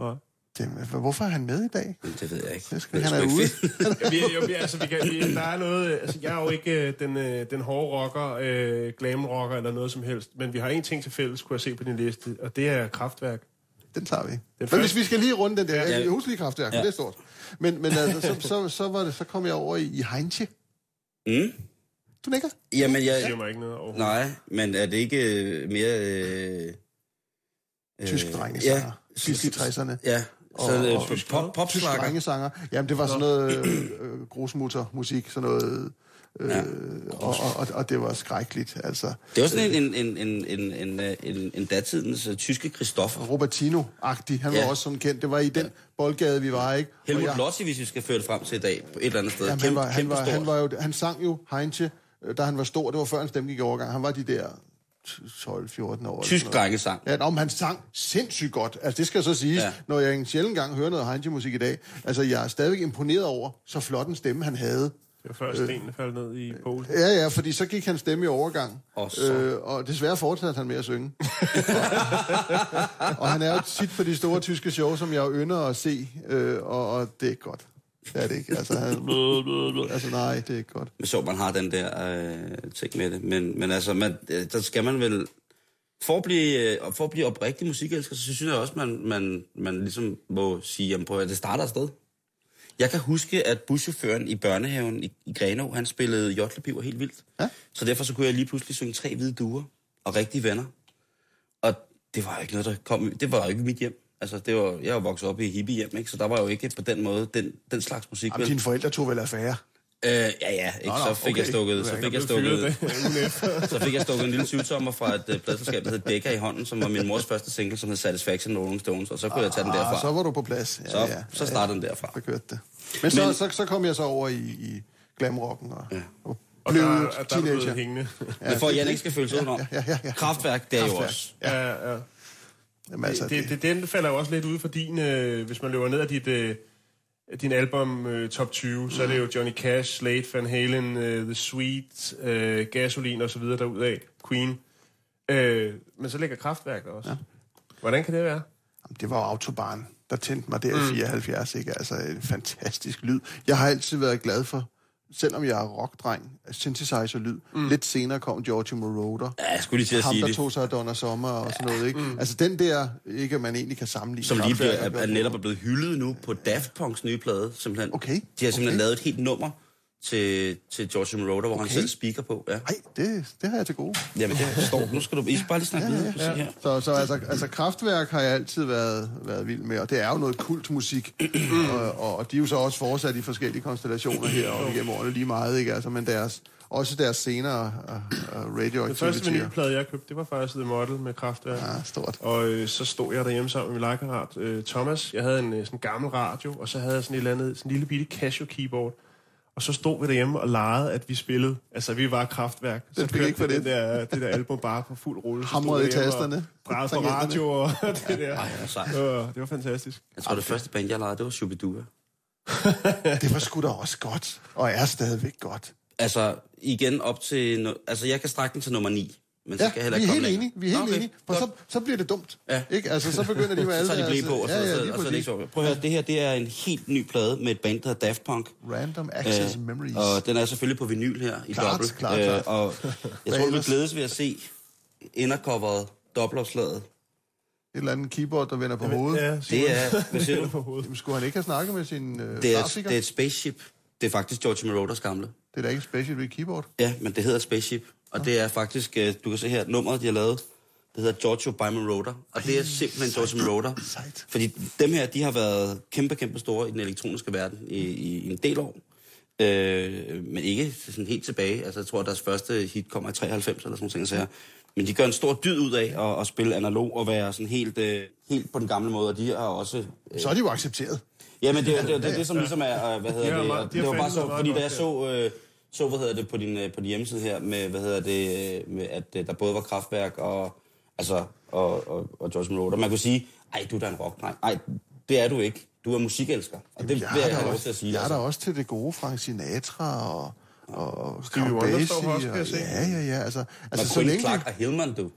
Nej. Jamen, hvorfor er han med i dag? Det ved jeg ikke. Det skal, Det han er ude. vi, jo, vi, altså, vi kan, vi, der er noget, altså, jeg er jo ikke øh, den, øh, den hårde rocker, øh, glam rocker eller noget som helst, men vi har en ting til fælles, kunne jeg se på din liste, og det er kraftværk. Den tager vi. Men første- hvis vi skal lige runde den der, Ja. jeg husker lige kraftværk, ja. Ja. det er stort. Men, men altså, så, så, så, var det, så kom jeg over i, i Heinche. Mm. Du nikker? Jamen, Det jeg... siger mig ikke noget overhovedet. Nej, men er det ikke øh, mere... Øh, Tysk øh, drengesanger. Ja, Sidst i 60'erne. Ja, så Og- øh, og- pop, pop Tysk drengesanger. Jamen, det var sådan noget øh, øh, grusmutter-musik, sådan noget... Øh, Ja. og, og, og, det var skrækkeligt, altså. Det var sådan en, en, en, en, en, øh, en, en datidens uh, tyske Christoffer. Robertino-agtig, han var Ja. også sådan kendt. Det var i den boldgade, vi var, ikke? Helmut jeg- Lotti, hvis vi skal føre det frem til i dag, på et eller andet sted. Jamen, han, var, han, var, han, var jo, han sang jo Heinche, øh, da han var stor. Det var før hans stemme gik i overgang. Han var de der 12-14 år. Tysk drengesang. Ja, men han sang sindssygt godt. Altså, det skal så siges, Ja. ja. når jeg en sjældent gang hører noget Heinche-musik i dag. Altså, jeg er stadigvæk imponeret over, så flot en stemme han havde. Det var før stenene faldt ned i posen. Ja, ja, fordi så gik hans stemme i overgang. Og så- Øh, og desværre fortsatte han med at synge. og han er jo tit på de store tyske shows, som jeg ynder at se, øh, og, og det er godt. Det er det ikke. Altså, han, altså nej, det er ikke godt. Men så man har den der øh, ting med det. Men, men altså, man, øh, der skal man vel for at blive, øh, for at blive oprigtig musikelsker, så synes jeg også, man, man, man ligesom må sige, jamen prøv at det starter et sted. Jeg kan huske, at buschaufføren i børnehaven i, i Grenå, han spillede Jotlepiver helt vildt. Ja. Så derfor så kunne jeg lige pludselig synge tre hvide duer og rigtige venner. Og det var ikke noget, der kom... Det var jo ikke mit hjem. Altså, det var, jeg var vokset op i hippie hjem, ikke? Så der var jo ikke på den måde den, den slags musik. Jamen, dine forældre tog vel affære. Øh, ja, ja, ikke? Nå, så fik jeg okay. stukket, så Jeg fik jeg stukket, det så fik jeg stukket en lille syvtommer fra et uh, pladselskab, der hed Decca i hånden, som var min mors første single, som hed Satisfaction Rolling Stones, og så kunne jeg tage den Ah, derfra. så var du på plads. Ja, Så, ja, så startede den derfra. Så kørte det. Men så, Men- så, så kom jeg så over i, i glamrocken og, ja. og Og blev der, der er blevet teenager. hængende. Men for at Jan ikke skal føle sig udenom. ja, ja, ja, ja. Kraftværk, det er jo også. Ja, ja. Jamen, altså, det, det, den falder jo også lidt ud for din, øh, hvis man løber ned af dit, øh, din album øh, top 20, så er det jo Johnny Cash, Slade, Van Halen, øh, The Sweet, øh, Gasoline og så videre derudaf, Queen. Øh, men så ligger Kraftværk der også. Ja. Hvordan kan det være? Jamen, det var Autobahn, der tændte mig der i 74, ikke? Altså, en fantastisk lyd. Jeg har altid været glad for, selvom jeg er rockdreng, synthesizer-lyd. Mm. Lidt senere kom Giorgio Moroder. Ja, jeg skulle lige til at Ham, sige der det. tog sig af Donna Sommer og sådan noget, ikke? Mm. Altså, den der, ikke at man egentlig kan sammenligne. Som lige bliver, er, er netop er blevet hyldet nu på Daft Punks nye plade, simpelthen. Okay, De har simpelthen okay. lavet et helt nummer til, til George Moroder, hvor okay. han selv speaker på. Ja. Ej, det, det har jeg til gode. Jamen, det står. Nu skal du I skal bare lige snakke videre. Ja, ja. her. Så, så altså, altså kraftværk har jeg altid været, været vild med, og det er jo noget kultmusik, og, og, og de er jo så også fortsat i forskellige konstellationer her og igennem årene lige meget, ikke? Altså, men deres, også deres senere uh, uh, radio Den første vinylplade, jeg købte, det var faktisk The Model med Kraftværk. Ja, stort. Og øh, så stod jeg derhjemme sammen med min legekammerat øh, Thomas. Jeg havde en øh, sådan gammel radio, og så havde jeg sådan et eller andet, sådan en lille bitte Casio keyboard. Og så stod vi derhjemme og legede, at vi spillede. Altså, vi var kraftværk. Så fik kørte ikke for vi det. den der, det der album bare på fuld rulle. Hamrede i tasterne. og Drejede på radio og det der. Ej. Øh, det var fantastisk. Jeg tror, det første band, jeg lavede, det var Shubidua. Det var sgu da også godt, og er stadigvæk godt. Altså, igen op til... Altså, jeg kan strække den til nummer 9. Men så Ja, jeg heller vi ikke er helt komme enige, vi er helt Okay, enige, for så, så bliver det dumt. Ja. Ikke? Altså, så begynder de med Så alle tager de blæ på, og så, ja, ja, så, lige og så er det ikke så. Prøv at høre, det her det er en helt ny plade med et band, der hedder Daft Punk. Random Access Øh, Memories. Og den er selvfølgelig på vinyl her i Klart, dobbelt. klart, klart. og jeg tror, ellers? glædes ved at se indercoveret dobbeltopslaget. Et eller andet keyboard, der vender på hovedet. Ja, Det er, hvad siger du? på hovedet. Jamen, skulle han ikke have snakket med sin øh, Det er, farsikker? det er et spaceship. Det er faktisk George Moroders gamle. Det er da ikke et special ved keyboard. Ja, men det hedder Spaceship. Og det er faktisk, øh, du kan se her, nummeret, de har lavet, det hedder Giorgio by Moroder. Og det er simpelthen Giorgio. Sejt. Fordi dem her, de har været kæmpe, kæmpe store i den elektroniske verden i, i, en del år. Øh, men ikke sådan helt tilbage. Altså, jeg tror, at deres første hit kommer i 93 eller sådan noget. Så men de gør en stor dyd ud af at, at spille analog og være sådan helt, øh, helt på den gamle måde. Og de har også... Øh, Så er de jo accepteret. Ja, men det, det, det, det er det, som ligesom er, øh, hvad hedder det, meget- og de har det var bare så, fordi da jeg så, øh, så, hvad hedder det, på din, øh, på din hjemmeside her, med, hvad hedder det, øh, med, at øh, der både var kraftværk og, altså, og, og, og George Moroder. Man kunne sige, ej, du er da en rock. Nej, nej, det er du ikke. Du er musikelsker. Og det Jeg vil jeg er have der lov til at også, sige. jeg er der altså. også til det gode Frank Sinatra og, og Count Wonder står også, kan og- jeg se. Ja, ja, ja. Altså, altså så længe... Clark og Hillman, du.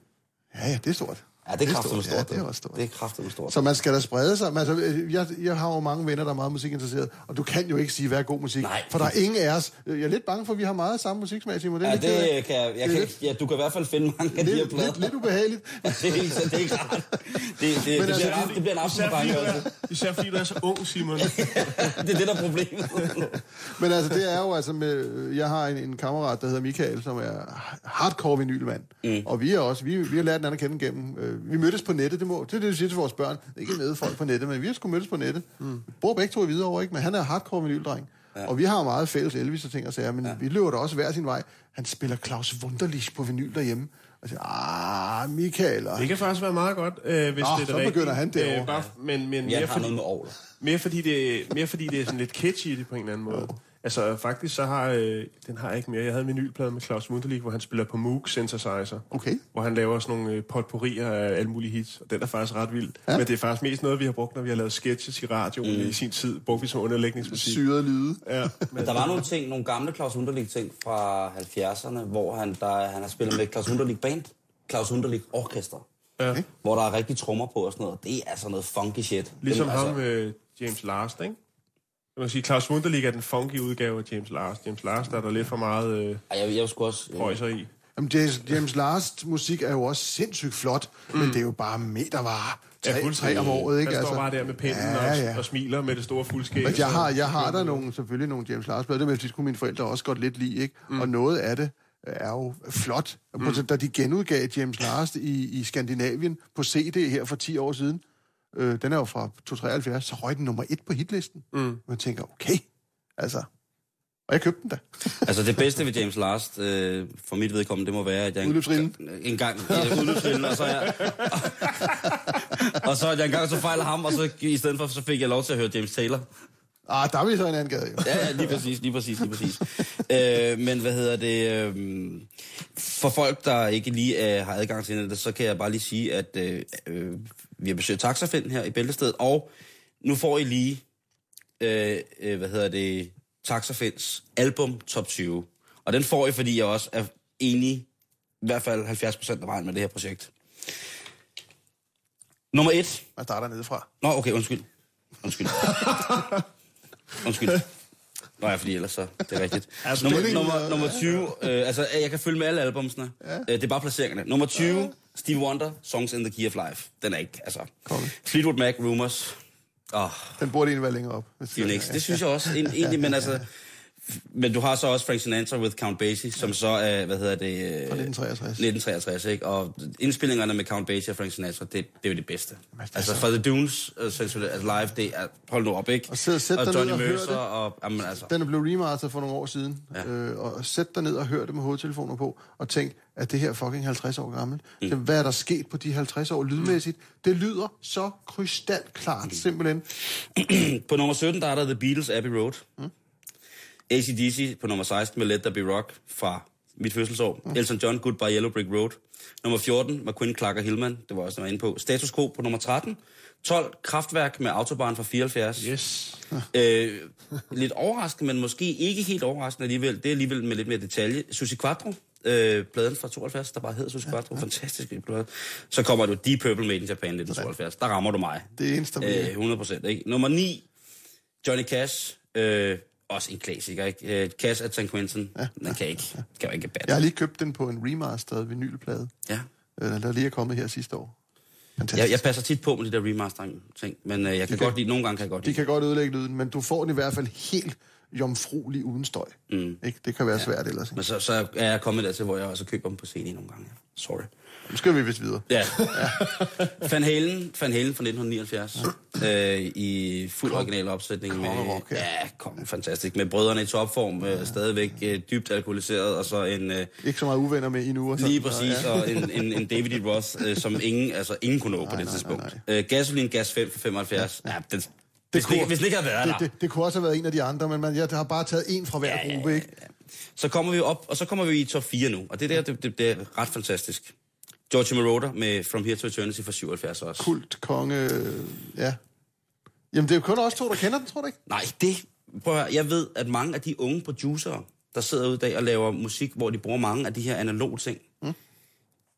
Ja, ja, det er stort. Ja, det er kraftigt stort. Ja, det er også stort. Det er kraftigt stort. Så man skal da sprede sig. Altså, jeg, jeg har jo mange venner, der er meget musikinteresseret, og du kan jo ikke sige, hvad er god musik. Nej. For der er ingen af os. Jeg er lidt bange for, at vi har meget samme musiksmag, Simon. Det er Ja, lidt det kan jeg, jeg Det kan, ja, du kan i hvert fald finde mange af de her lidt, plader. lidt, lidt ubehageligt. det, er, ikke- så det er ikke rart. Det, det, det, det, altså, bliver, aften- det bliver en aften Især fordi, du altså. er, især fordi du er så ung, Simon. Det er det, der er problemet. Men altså, det er jo altså med... Jeg har en, en kammerat, der hedder Michael, som er hardcore vinylmand. Mm. Og vi er også... Vi, vi har lært hinanden at kende gennem... Øh, vi mødtes på nettet, det, må, det er det, vi siger til vores børn. Det er ikke med folk på nettet, men vi har sgu mødtes på nettet. Mm. Bor begge to i Hvidovre, ikke? Men han er hardcore vinyldreng. Ja. Og vi har meget fælles Elvis og ting og sager, men ja. vi løber da også hver sin vej. Han spiller Claus Wunderlich på vinyl derhjemme. Og siger, ah, Michael... Og... Det kan faktisk være meget godt, øh, hvis Nå, det er så rigtige. begynder han derovre. Øh, bare, men, men Jeg mere, har fordi, noget med ovler. mere, fordi det, mere fordi det er sådan lidt catchy det på en eller anden måde. Altså faktisk så har, øh, den har jeg ikke mere. Jeg havde en vinylplade med Claus Munterlich, hvor han spiller på Moog Synthesizer. Okay. Hvor han laver sådan nogle øh, potpourrier af alle mulige hits. Og den er faktisk ret vild. Ja. Men det er faktisk mest noget, vi har brugt, når vi har lavet sketches i radioen mm. i sin tid. Brugte vi som underlægningsmusik. Syrede lyde. Ja, men, Der var nogle ting, nogle gamle Claus Hunderlich ting fra 70'erne, hvor han, der, han har spillet med Claus Hunderlich Band, Claus Hunderlich Orkester, ja. hvor der er rigtig trommer på og sådan noget. Det er altså noget funky shit. Ligesom Dem, ham, øh, James Last, ikke? Man sige, Claus Munterlich er den funky udgave af James Last. James Last der er der lidt for meget øh, Ej, jeg, jeg, skulle også... prøjser i. Jamen, James, James Last musik er jo også sindssygt flot, mm. men det er jo bare metervarer. Tre, ja, tre om året, ikke? Han står bare der med pinden ja, ja. Og, og smiler med det store fuldskæg. Men jeg har, jeg har der nogle, selvfølgelig nogle James Last blade, det skulle mine forældre også godt lidt lide, ikke? Mm. Og noget af det er jo flot. Mm. Da de genudgav James Last i, i Skandinavien på CD her for 10 år siden, øh, den er jo fra 273, så røg den nummer et på hitlisten. Mm. Man tænker, okay, altså, og jeg købte den da. altså det bedste ved James Last, øh, for mit vedkommende, det må være, at jeg en, en gang ja, udløbsrinden, og så jeg, og, og så jeg engang så fejler ham, og så i stedet for, så fik jeg lov til at høre James Taylor. Ah, der er vi så en anden gade, jo. ja, ja, lige præcis, lige præcis, lige præcis. øh, men hvad hedder det? Øh, for folk, der ikke lige øh, har adgang til det, så kan jeg bare lige sige, at øh, øh, vi har besøgt Taxafind her i Bæltestedet, og nu får I lige, øh, øh, hvad hedder det, Taxafinds album Top 20. Og den får I, fordi jeg også er enig, i hvert fald 70 procent af vejen med det her projekt. Nummer et. Jeg starter nedefra. Nå, okay, undskyld. Undskyld. undskyld. Nå ja, fordi ellers så, det er rigtigt. altså, nummer, nummer, nummer 20, øh, altså jeg kan følge med alle albumsene. Ja. Øh, det er bare placeringerne. Nummer 20, ja. Stevie Wonder, Songs in the Key of Life. Den er ikke, altså. Komme. Fleetwood Mac, Rumors. Oh. Den burde egentlig være længere op. Unix, det synes jeg også egentlig, men altså... Men du har så også Frank Sinatra with Count Basie, som så er, hvad hedder det? Fra 1963. 1963, ikke? Og indspillingerne med Count Basie og Frank Sinatra, det, det er jo det bedste. Det altså for The Dunes, uh, live, det er, hold nu op, ikke? Og, sæt, sæt og Johnny Mercer, og, jamen, altså. Den er blevet remasteret for nogle år siden. Ja. Øh, og sæt dig ned og hør det med hovedtelefoner på, og tænk, at det her fucking 50 år gammelt. Mm. hvad er der sket på de 50 år lydmæssigt? Mm. Det lyder så krystalklart, mm. simpelthen. på nummer 17, der er der The Beatles Abbey Road. Mm. ACDC på nummer 16 med Let There Be Rock fra mit fødselsår. Mm. Elton John, Goodbye Yellow Brick Road. Nummer 14, McQueen, Clark og Hillman. Det var også, der var inde på. Status Quo på nummer 13. 12, Kraftværk med Autobahn fra 74. Yes. Øh, lidt overraskende, men måske ikke helt overraskende alligevel. Det er alligevel med lidt mere detalje. Susi Quattro, øh, pladen fra 72, der bare hedder Susi Quattro. Ja, ja. Fantastisk plade. Så kommer du Deep Purple Made in Japan 1972. Der rammer du mig. Det er eneste, øh, 100 procent. Nummer 9, Johnny Cash. Øh, også en klassiker, ikke? Uh, Cash at St. Quentin, ja, den kan ikke, ja. kan jo ikke bad. Jeg har lige købt den på en remastered vinylplade. Ja. Uh, der lige er kommet her sidste år. Jeg, jeg passer tit på med de der remastering-ting, men uh, jeg kan, kan godt lide, nogle gange kan jeg godt lide. De kan godt ødelægge lyden, men du får den i hvert fald helt jomfruelig uden støj. Mm. Ikke? Det kan være ja. svært ellers. Ikke? Men så, så er jeg kommet dertil, hvor jeg også køber dem på CD nogle gange. Sorry. Nu skal vi vist videre. Ja. ja. Van Halen, Van Halen fra 1979. Ja. Øh, I fuld kom. original opsætning. Kom, med, rock, ja. ja, kom, fantastisk. Med brødrene i topform, ja. øh, stadigvæk øh, dybt alkoholiseret, og så en... Øh, Ikke så meget uvenner med endnu. Og sådan. Lige præcis, ja. og en, en, en David E. Roth, øh, som ingen, altså, ingen kunne nå nej, på det nej, tidspunkt. Nej, nej. Øh, Gasoline Gas 5 fra 75. Ja, ja den, det hvis, kunne, det, hvis det ikke havde været det, der. Det, det kunne også have været en af de andre, men man, jeg har bare taget en fra hver ja, gruppe, ikke? Ja, ja. Så kommer vi op, og så kommer vi i top 4 nu, og det der, det, det, det er ret fantastisk. George Moroder med From Here to Eternity fra 77 også. Kult, konge, ja. Jamen, det er jo kun også to, der kender den, tror du ikke? Nej, det... Prøv at høre, jeg ved, at mange af de unge producerer, der sidder ude i dag og laver musik, hvor de bruger mange af de her analoge ting, mm.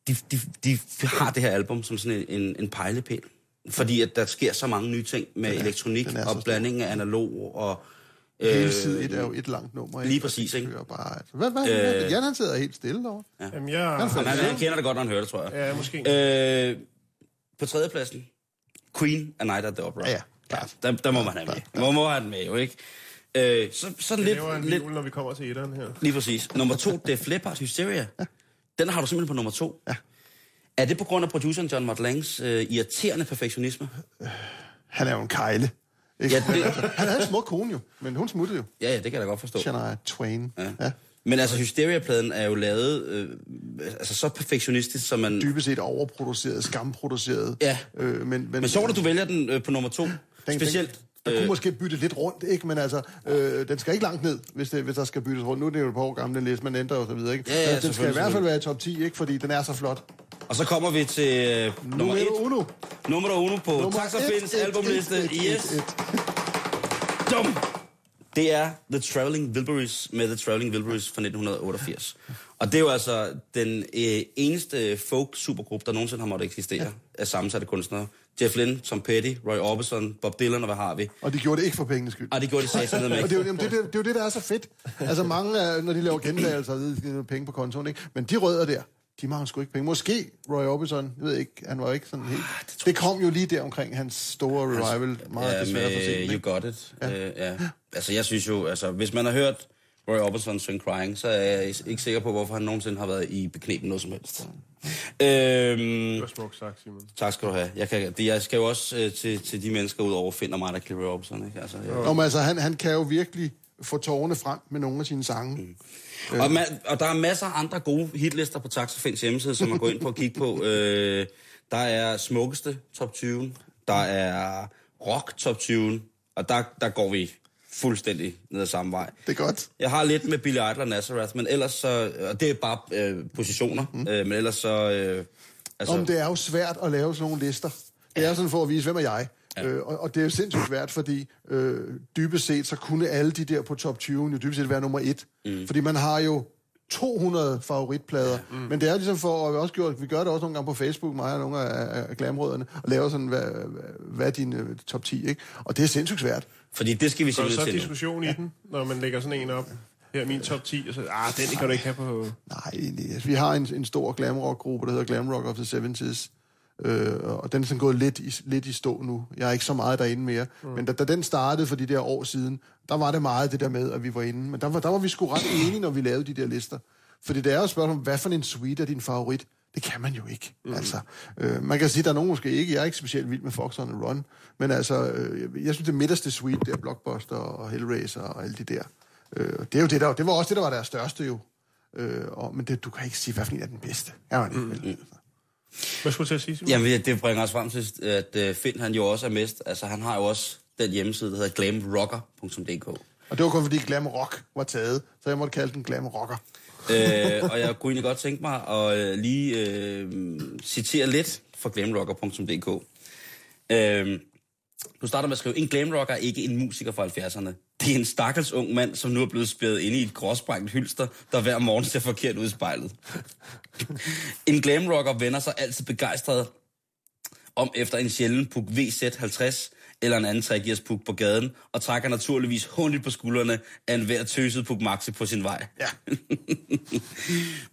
de, de, de har det her album som sådan en, en, en pejlepæl. Fordi at der sker så mange nye ting med ja, elektronik og blanding af analog og Hele øh, side et er jo et langt nummer. Lige præcis, ikke? Bare, altså. hvad, hvad, øh, Jan, han sidder helt stille derovre. Ja. Jamen, jeg... Han, han, han, kender det godt, når han hører det, tror jeg. Ja, måske. Øh, på tredjepladsen, Queen A Night at the Opera. Ja, ja. ja der, der må man have med. Man må have den med, jo ikke? Øh, så, sådan det lidt, en lidt, jul, når vi kommer til etteren her. Lige præcis. Nummer to, det er Leppard Hysteria. Ja. Den har du simpelthen på nummer to. Ja. Er det på grund af produceren John Mott Langs øh, irriterende perfektionisme? Han er jo en kejle. Ikke? Ja, det... Han havde en smuk kone jo, men hun smuttede jo. Ja, ja, det kan jeg da godt forstå. Shania Twain. Ja. ja. Men altså, Hysteria-pladen er jo lavet øh, altså, så perfektionistisk, som man... Dybest set overproduceret, skamproduceret. Ja. Øh, men, men, men så du, du vælger den øh, på nummer to. Den, Specielt... Der kunne øh, måske bytte lidt rundt, ikke? Men altså, øh, den skal ikke langt ned, hvis, det, hvis der skal byttes rundt. Nu er det jo et par år gammel, den liste, man ændrer og så videre, ikke? Ja, ja, den skal i hvert fald være i top 10, ikke? Fordi den er så flot. Og så kommer vi til øh, nummer 1. Uno. Nummer uno på Taxafins albumliste. Et, et, yes. Et, et. Dum! Det er The Traveling Wilburys med The Traveling Wilburys fra 1988. Og det er jo altså den øh, eneste folk-supergruppe, der nogensinde har måttet eksistere ja. af sammensatte kunstnere. Jeff Lynne, Tom Petty, Roy Orbison, Bob Dylan og hvad har vi? Og de gjorde det ikke for pengenes skyld. Og det gjorde de satan med Og det er, jo, jamen, det, det, det er jo det, der er så fedt. Altså mange, af- når de laver gentagelser, er det penge på kontoen, ikke? Men de rødder der, de mangler sgu ikke penge. Måske Roy Orbison, jeg ved ikke, han var ikke sådan helt... Det kom jo lige der omkring hans store revival, meget Ja, desværre for sent. You? Got It. Ja. Øh, ja. Altså, jeg synes jo, altså, hvis man har hørt Roy Orbison synge Crying, så er jeg ikke sikker på, hvorfor han nogensinde har været i beknepen noget som helst. Øhm, Det var smukt sagt, Simon. tak skal du have. Jeg, kan, det, jeg skal jo også øh, til, til de mennesker ud over Finn og mig, der kan Roy Orbison, ikke? Altså, jeg, Nå, men altså, han, han kan jo virkelig få tårerne frem med nogle af sine sange. Mm. Og, ma- og der er masser af andre gode hitlister på Taxafins hjemmeside, som man går ind på og kigge på. Øh, der er smukkeste top 20, der er rock top 20, og der, der går vi fuldstændig ned ad samme vej. Det er godt. Jeg har lidt med Billy Idol og Nazareth, men ellers så, og det er bare øh, positioner, mm. øh, men ellers så, øh, altså, Om det er jo svært at lave sådan nogle lister. Det er sådan for at vise, hvem er jeg. Ja. Øh, og, og det er jo sindssygt svært, fordi øh, dybest set, så kunne alle de der på top 20 jo dybest set være nummer et. Mm. Fordi man har jo 200 favoritplader. Ja. Mm. Men det er ligesom for, og vi, også gjort, vi gør det også nogle gange på Facebook, mig og nogle af, af glamrødderne, og laver sådan, hvad, hvad, er din øh, top 10, ikke? Og det er sindssygt svært. fordi det skal vi Så er der så simpelthen til nu. diskussion i den, når man lægger sådan en op. Her er min top 10, og så, ah, den kan du ikke have på... Nej. Altså, vi har en, en stor glamrock-gruppe, der hedder Glam Rock of the 70s. Øh, og den er sådan gået lidt i, lidt i stå nu. Jeg er ikke så meget derinde mere. Mm. Men da, da den startede for de der år siden, der var det meget det der med, at vi var inde. Men der var, der var vi sgu ret enige, når vi lavede de der lister. Fordi det er jo et spørgsmål, hvad for en suite er din favorit? Det kan man jo ikke. Mm. Altså, øh, man kan sige, der er nogen måske ikke. Jeg er ikke specielt vild med Fox on Run. Men altså, øh, jeg synes, det midterste suite, der Blockbuster og Hellraiser og alle de der. Øh, det er jo det der, det var også det, der var deres største jo. Øh, og, men det, du kan ikke sige, hvad for en er den bedste. Ja, man, mm. vel. Hvad skulle du til at sige, Simon? Jamen, det bringer os frem til, at øh, Finn han jo også er mest, altså han har jo også den hjemmeside, der hedder glamrocker.dk. Og det var kun fordi Glam Rock var taget, så jeg måtte kalde den Glam Rocker. øh, og jeg kunne egentlig godt tænke mig at øh, lige øh, citere lidt fra glamrocker.dk. Øh, du starter med at skrive, en glamrocker er ikke en musiker fra 70'erne. Det er en stakkels ung mand, som nu er blevet spærret inde i et gråsprængt hylster, der hver morgen ser forkert ud i spejlet. en glamrocker vender sig altid begejstret om efter en sjælden puk VZ50 eller en anden tregearspuk på gaden, og trækker naturligvis hundigt på skuldrene af en hver tøset puk maxi på sin vej. Ja.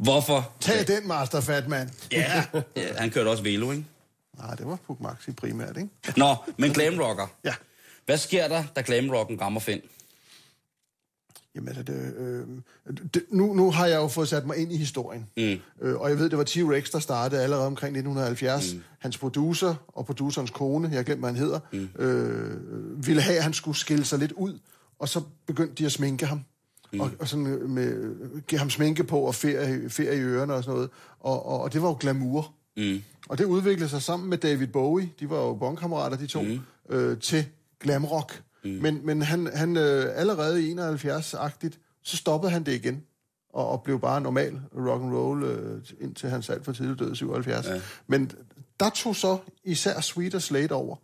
Hvorfor? Tag den, Master Fat Man. Ja, ja, han kørte også velo, ikke? Nej, det var Puk Maxi primært, ikke? Nå, men glamrocker. Ja. Hvad sker der, da glamrocken rammer Finn? Jamen, altså, det, øh, det, nu, nu har jeg jo fået sat mig ind i historien. Mm. Øh, og jeg ved, det var T-Rex, der startede allerede omkring 1970. Mm. Hans producer og producerens kone, jeg glemt, hvad han hedder, mm. øh, ville have, at han skulle skille sig lidt ud. Og så begyndte de at sminke ham. Mm. Og, og sådan øh, med, give ham sminke på og ferie, ferie i ørerne og sådan noget. Og, og, og det var jo glamour. Mm. Og det udviklede sig sammen med David Bowie, de var jo bondkammerater, de to, mm. øh, til glamrock. Mm. Men, men han, han øh, allerede i 71-agtigt, så stoppede han det igen, og, og blev bare normal rock and roll øh, indtil hans alt for tidligt død i 77. Ja. Men der tog så især Sweet og Slate over,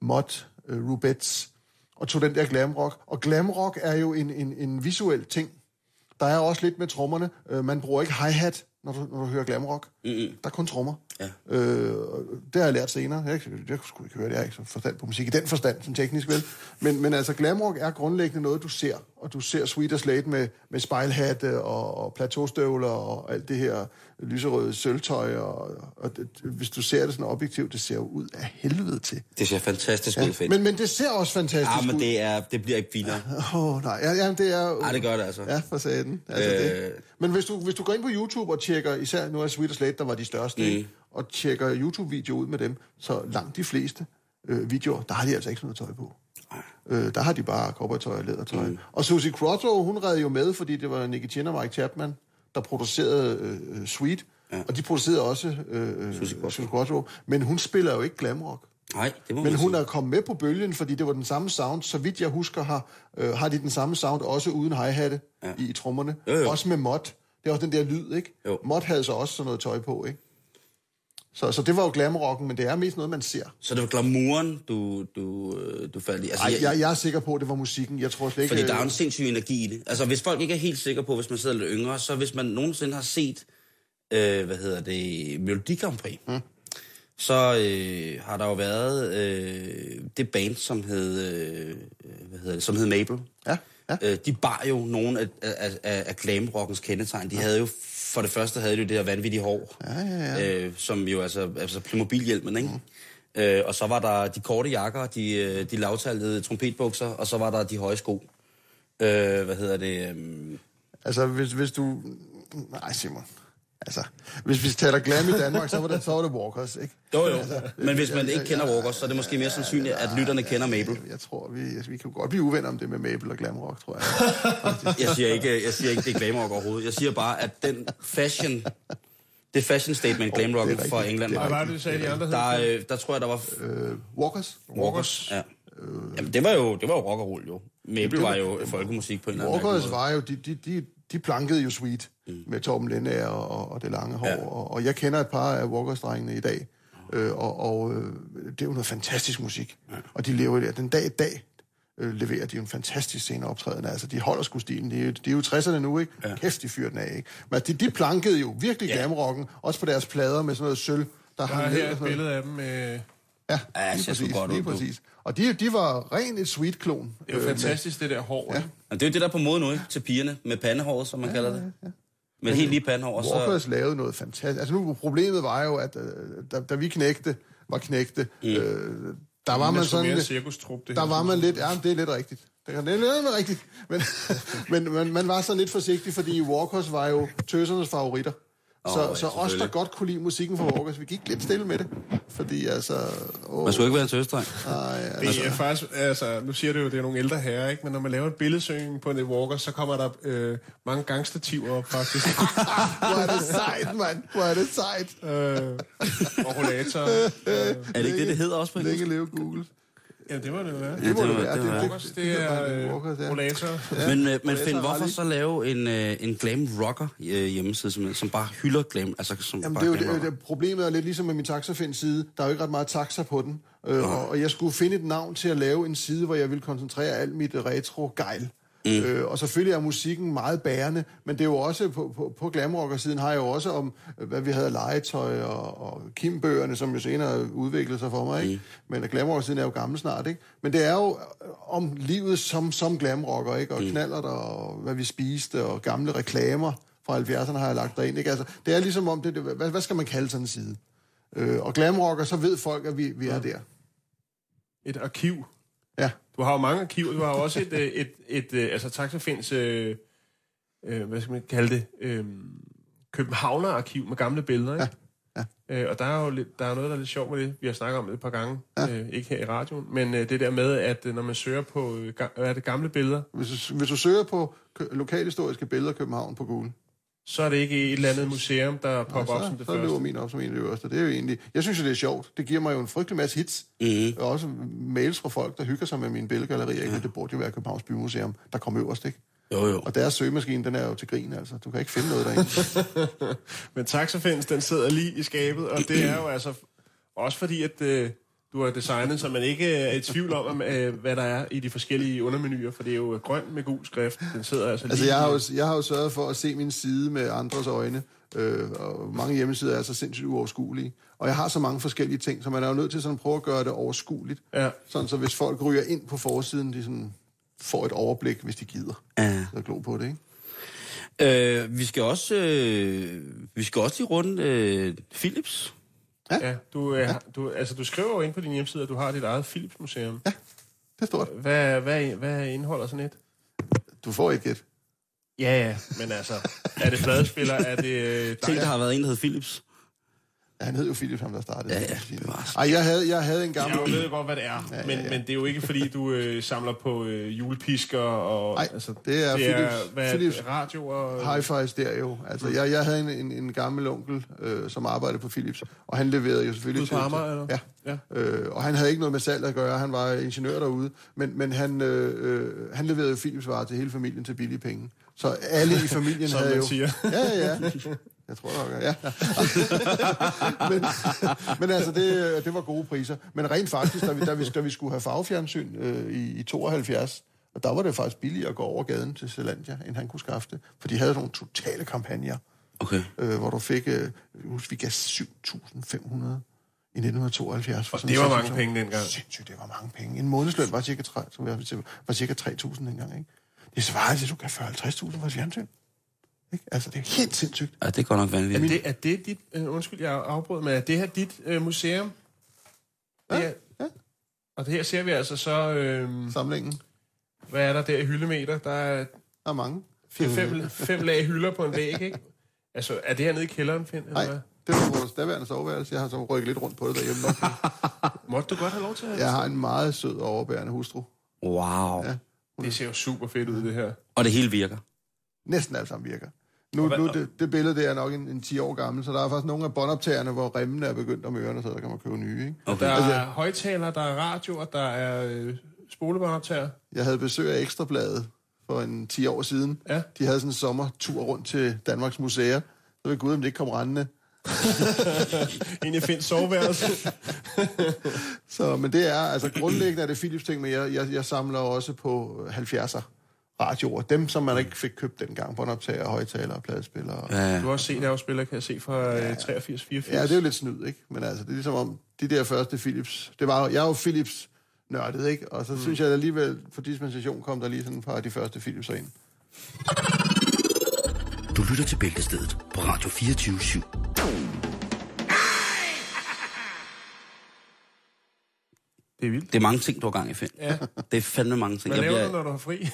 Mott, øh, Rubettes, og tog den der glamrock. Og glamrock er jo en, en, en visuel ting. Der er også lidt med trommerne. Øh, man bruger ikke hi-hat, når du, når du hører glamrock. Mm-hmm. Der er kun trommer. Ja. Øh, det har jeg lært senere. Jeg, jeg, jeg sgu ikke høre det. Jeg er ikke så forstand på musik i den forstand, som teknisk vel. Men, men altså, glamrock er grundlæggende noget, du ser. Og du ser Sweet Slate med, med spejlhatte og, og plateaustøvler og alt det her lyserøde sølvtøj. Og, og det, hvis du ser det sådan objektivt, det ser jo ud af helvede til. Det ser fantastisk ud, Finn. Men, men det ser også fantastisk Ja, men ud. det, er, det bliver ikke finere. Åh, oh, nej. Ja, ja, det er... Nej, det gør det altså. Ja, for satan. Altså, øh... Det. Men hvis du, hvis du går ind på YouTube og tjekker, især nu er Sweet Slate, der var de største, mm. og tjekker YouTube-videoer ud med dem, så langt de fleste øh, videoer, der har de altså ikke sådan noget tøj på. Øh, der har de bare cowboytøj og lædertøj. Mm. Og Susie Quattro, hun redde jo med, fordi det var Nicky Chin og Mike Chapman, der producerede øh, Sweet. Ja. Og de producerede også øh, Susie, Quattro. Susie Quattro. Men hun spiller jo ikke glamrock. Nej, det må Men hun sige. er kommet med på bølgen, fordi det var den samme sound. Så vidt jeg husker, har, øh, har de den samme sound, også uden hi-hatte ja. i, i trommerne. Jo, jo. Også med mod. Det er også den der lyd, ikke? Jo. Mod havde så også sådan noget tøj på, ikke? Så, så det var jo glamrocken, men det er mest noget, man ser. Så det var glamouren, du, du, øh, du faldt i. Altså, Ej, jeg, jeg er sikker på, at det var musikken. Jeg tror slet ikke... Fordi der er øh, en sindssyg energi i det. Altså, hvis folk ikke er helt sikre på, hvis man sidder lidt yngre, så hvis man nogensinde har set, øh, hvad hedder det, Melodi Grand Prix, mm. så øh, har der jo været øh, det band, som hed, øh, hvad hedder det, som hed Mabel. Ja, ja. Øh, de bar jo nogle af, af, af, af glamrockens kendetegn. De havde jo, for det første havde de jo det her vanvittige hår, Ja, ja, ja. øh, som jo altså, altså Playmobil-hjelmen, ikke? Mm. Øh, og så var der de korte jakker, de, øh, de lavtallede trompetbukser, og så var der de høje sko. Øh, hvad hedder det? Øh, Altså, hvis, hvis du... Nej, Simon. Altså, hvis vi taler glam i Danmark, så var det, så var det Walkers, ikke? jo, jo. Men hvis man ikke kender Walkers, så er det måske mere sandsynligt, at lytterne kender Mabel. Jeg tror, vi, altså, vi kan godt blive uvenner om det med Mabel og glam rock, tror jeg. Jeg siger ikke, jeg siger ikke det er glamrock overhovedet. Jeg siger bare, at den fashion, det fashion statement er rigtigt. for England Det er Hvad var, var det, du sagde, de andre der, øh, der tror jeg, der var Øh, Walkers? Walkers. Ja. Jamen, det var jo, det var jo rock og roll, jo. Mabel var jo folkemusik på en eller anden Walkers var jo, de, de, de, de plankede jo Sweet mm. med Torben Lindager og, og det lange hår, Ja. og, og jeg kender et par af Walkers-drengene i dag, øh, og, og øh, det er jo noget fantastisk musik, ja. og de lever der. Den dag i dag øh, leverer de jo en fantastisk scene optræden, altså de holder sgu stilen, de, er jo- de er jo 60'erne nu, ikke? Ja. Kæft, de fyrer den af, ikke? Men de, de plankede jo virkelig Ja. glamrocken, også på deres plader med sådan noget sølv, der Der hang er ned her et billede af dem med... Ja, Ja, lige præcis, godt lige præcis. Og de, de var rent et sweet-klon. Det er jo øh, med- fantastisk, det der hår. Ja. ikke? Og det er jo det, der er på mode nu, ikke? Til pigerne, med pandehåret, som man ja, kalder det. Ja, ja. Med helt lige pandehår, og så... Walkers lavede noget fantastisk. Altså nu, problemet var jo, at øh, da, da vi knægte, var knægte, mm. øh, der var man sådan... cirkustrup, det Der var man lidt... Ja, det er lidt rigtigt. Det er det er lidt rigtigt. Men, men man, man var sådan lidt forsigtig, fordi Walkers var jo tøsernes favoritter. Så, oh, ja, så os, der godt kunne lide musikken fra Walkers, vi gik lidt stille med det. Fordi altså... Åh, Man skulle ikke være en tøsdreng. ej, Det altså, er faktisk, altså, nu siger du jo, det er nogle ældre herrer, ikke? Men når man laver en billedsøgning på en walker, så kommer der øh, mange gangstativer op, faktisk. hvor er det sejt, mand. Hvor er det sejt. øh, og rollator. Er det ikke det, det hedder også på Længe engelsk? leve Google. Ja, det må det være. Det må det det være. det være. Walkers, det er øh, ja. Men, øh, men Finn, hvorfor så lave en, øh, en glam rocker øh, hjemmeside, som, som bare hylder glam? Altså, som Jamen, bare det er jo det, det, problemet er lidt ligesom med min taxafind side. Der er jo ikke ret meget taxa på den. Øh, og, og jeg skulle finde et navn til at lave en side, hvor jeg ville koncentrere alt mit retro-gejl. Mm. Øh, og selvfølgelig er musikken meget bærende, men det er jo også, på, på, på glamrocker-siden har jeg jo også om, hvad vi havde legetøj og, og Kim-bøgerne, som jo senere udviklede sig for mig, ikke? Mm. Men glamrocker-siden er jo gammel snart, ikke? Men det er jo øh, om livet som, som glamrocker, ikke? Og mm. knaller og hvad vi spiste, og gamle reklamer fra 70'erne har jeg lagt derind, ikke? Altså, det er ligesom om, det, det, hvad, hvad skal man kalde sådan en side? Øh, og glamrocker, så ved folk, at vi, vi er der. Et arkiv. Ja. Du har jo mange arkiver. Du har jo også et, øh, et, et, et altså Taxafinds, øh, øh, hvad skal man kalde det, øh, Københavner-arkiv med gamle billeder, ikke? Ja, Øh, og der er jo lidt, der er noget, der er lidt sjovt med det. Vi har snakket om det et par gange, ja. øh, ikke her i radioen, men øh, det der med, at øh, når man søger på, øh, er det, gamle billeder, Hvis du, hvis du søger på lokalhistoriske billeder af København på Google, så er det ikke et eller andet museum, der popper op så, som det så løber første. min op som en af de øverste. Det er jo egentlig... Jeg synes jo, det er sjovt. Det giver mig jo en frygtelig masse hits. Mhm. Og også mails fra folk, der hygger sig med mine billedgallerier. Ja. Det burde jo være Københavns Bymuseum, der kommer øverst, ikke? Jo, jo. Og deres søgemaskine, den er jo til grin, altså. Du kan ikke finde noget derinde. Men Taxafinds, den sidder lige i skabet, og det er jo altså også fordi, at øh, du har designet, så man ikke er i tvivl om, øh, hvad der er i de forskellige undermenuer, for det er jo grøn med gul skrift. Den sidder altså lige... Altså, jeg har, jo, jeg har jo sørget for at se min side med andres øjne, øh, og mange hjemmesider er så sindssygt uoverskuelige. Og jeg har så mange forskellige ting, så man er jo nødt til sådan at prøve at gøre det overskueligt. Ja. Sådan, så hvis folk ryger ind på forsiden, de sådan får et overblik, hvis de gider. Ja. Så glo på det, ikke? Øh, vi skal også, øh, vi skal også lige runde øh, Philips. Ja, du, øh, du, altså, du skriver jo ind på din hjemmeside, at du har dit eget Philips Museum. Det er stort. Hvad, hvad, hvad indeholder sådan et? Du får ikke et. Ja, ja, men altså, er det pladespiller, er det... Øh, Tænk, der har været en, der hed Philips. Ja, han hed jo Philip, ham der startede. Ja, det, ja, var- Ej, jeg havde, jeg havde en gammel... jeg ved godt, hvad det er, ja, men, ja. men det er jo ikke, fordi du øh, samler på øh, julepisker og... Nej, altså, det er det er Philips- hvad, Philips radio og... Hi-Fi stereo. Altså, jeg, jeg havde en, en, en gammel onkel, øh, som arbejdede på Philips, og han leverede jo selvfølgelig Ude på Amager, eller? Ja. Ja. Øh, og han havde ikke noget med salg at gøre, han var ingeniør derude, men, men han, øh, øh, han leverede jo Philips varer til hele familien til billige penge. Så alle i familien havde man jo... siger. Ja, ja. Jeg tror nok, ja. men, men altså, det, det var gode priser. Men rent faktisk, da vi, da vi, da vi skulle have farvefjernsyn øh, i, i 72, og der var det faktisk billigere at gå over gaden til Zelandia, end han kunne skaffe det. For de havde nogle totale kampagner, Okay. øh, hvor du fik, øh, husk, vi gav 7.500 i 1972. For Og det var mange penge dengang. Sindssygt, det var mange penge. En månedsløn var cirka, 3, som jeg, var cirka 3.000 dengang, ikke? Det svarer til, at du kan 40-50.000 for et fjernsyn. Ikke? Altså, det er helt sindssygt. Ja, det er godt nok Er vanvittigt. det, er det dit... Øh, undskyld, jeg afbrød, men er det her dit øh, museum? Ja, Det er, ja. Og det her ser vi altså så... Øh, Samlingen. hvad er der der i hyldemeter? Der er Der er mange. fire, fem, fem lag hylder på en væg, ikke? Altså, er det her nede i kælderen, Finn? Eller Nej, hvad? det var vores daværende soveværelse. Jeg har så rykket lidt rundt på det derhjemme. Måtte du godt have lov til at... Jeg har en meget sød og overbærende hustru. Wow. Ja. Det ser jo super fedt ud, det her. Og det hele virker. Næsten alt sammen virker. Nu, hvad- nu det, det billede det er nok en, en 10 år gammel, så der er faktisk nogle af båndoptagerne, hvor remmene er begyndt om ørerne, så der kan man købe nye. Ikke? Okay. Der Altså- er højtalere, der er radioer, der er øh, spolebåndoptager. Jeg havde besøg af Ekstrabladet for en 10 år siden. Ja. De havde sådan en sommertur rundt til Danmarks Museer. Så ved Gud, om det ikke kom rendende. Ind i Finns soveværelse. Så, men det er, altså grundlæggende er det Philips ting, men jeg, jeg, jeg samler også på 70'er radioer. Dem, som man ikke fik købt dengang. Båndoptager, højtalere, pladespillere. Ja. Ja, Du har også set afspiller, kan jeg se, fra øh, 83, 84. ja, det er jo lidt snyd, ikke? Men altså, det er ligesom om, de der første Philips... Det var, jeg er jo Philips nørdet, ikke? Og så mm. synes jeg at alligevel, for dispensation kom der lige sådan af de første Philipser ind. Du lytter til Bæltestedet på Radio 24 /7. Det er vildt. det er mange ting, du har gang i, Finn. Ja. Det er fandme mange ting. Hvad Jeg laver du, bliver, når du har fri?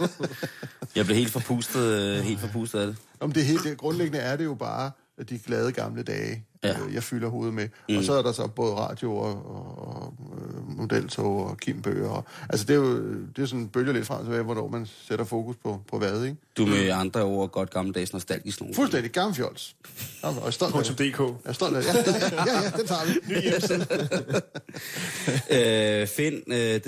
jeg bliver helt forpustet, øh, helt forpustet af det. Om det helt det, grundlæggende er det jo bare de glade gamle dage, Ja. ja. jeg fylder hovedet med. Mm. Og så er der så både radio og, og, og øh, modeltog og kimbøger. Og, altså det er jo det er sådan bølger lidt frem tilbage, hvornår man sætter fokus på, på hvad, ikke? Du er med andre ord godt gammeldags nostalgisk nogen. Fuldstændig gammel fjols. Jamen, Og jeg er stolt af det. .dk. Jeg er stolt af det. Ja, ja, ja, den tager vi. Ny hjemmeside. Øh, Finn, øh, det,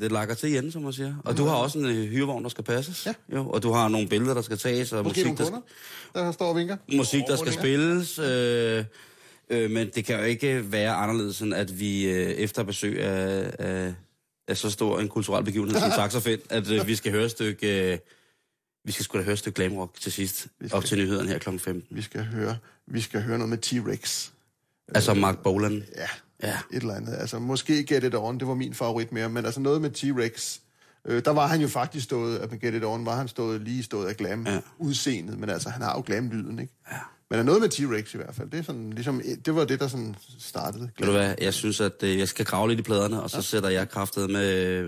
det lakker til igen, som man siger. Og du har også en øh, hyrevogn, der skal passes. Ja. Jo, og du har nogle billeder, der skal tages, og Måske musik, nogle der, kunder, der står og vinker. musik, der skal spilles. Øh, øh, men det kan jo ikke være anderledes, end at vi øh, efter besøg af, af, af så stor en kulturel begivenhed som Saxo Finn, at øh, vi skal høre et stykke... Øh, vi skal sgu da høre et stykke glamrock til sidst, Vi skal. op til nyhederne her kl. 15. Vi skal høre, vi skal høre noget med T-Rex. Altså Mark Bolan. Ja, Ja. et eller andet. Altså, måske Get It On, det var min favorit mere, men altså noget med T-Rex. Øh, der var han jo faktisk stået, at med Get It On var han stået lige stået af glam ja. udseendet, men altså, han har jo glam-lyden, ikke? Ja. Men er noget med T-Rex i hvert fald. Det, er sådan, ligesom, det var det, der sådan startede. Ved du hvad, jeg synes, at øh, jeg skal grave lidt i pladerne, og så sætter jeg kraftet med,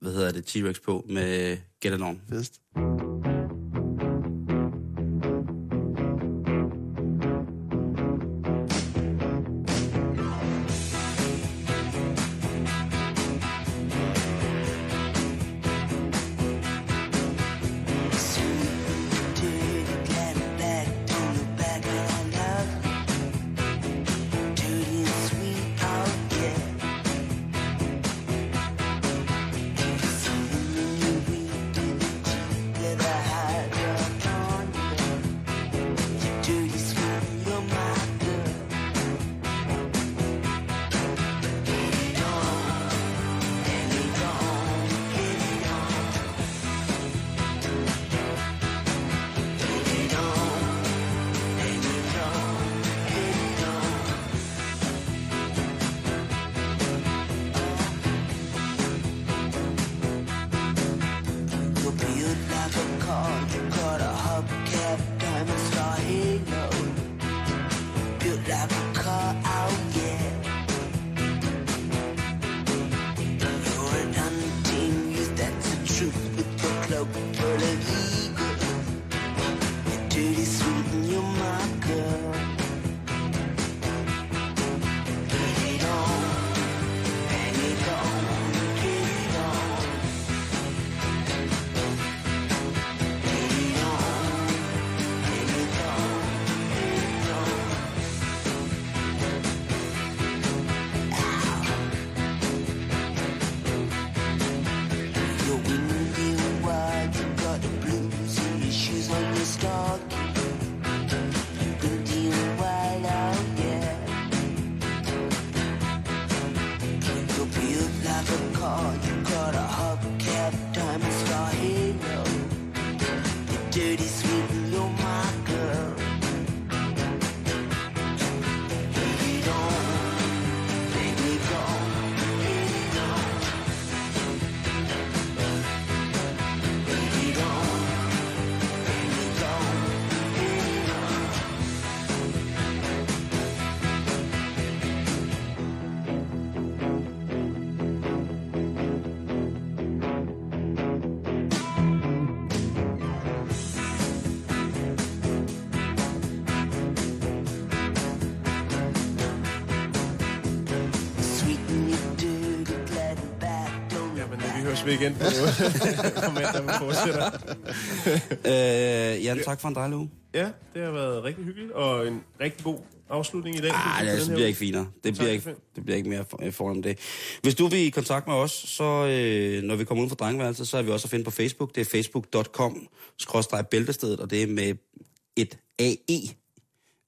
hvad hedder det, T-Rex på med Get It On. Igen på, mandag, vi fortsætter. Øh, Jan, tak for en dejlig uge. Ja, det har været rigtig hyggeligt, og en rigtig god afslutning i dag. Ah, det, det bliver ikke finere. Det bliver ikke, det bliver ikke mere for, foran det. Hvis du vil i kontakt med os, så øh, når vi kommer ud fra drengeværelset, så er vi også at finde på Facebook. Det er facebook.com bæltestedet, og det er med et AE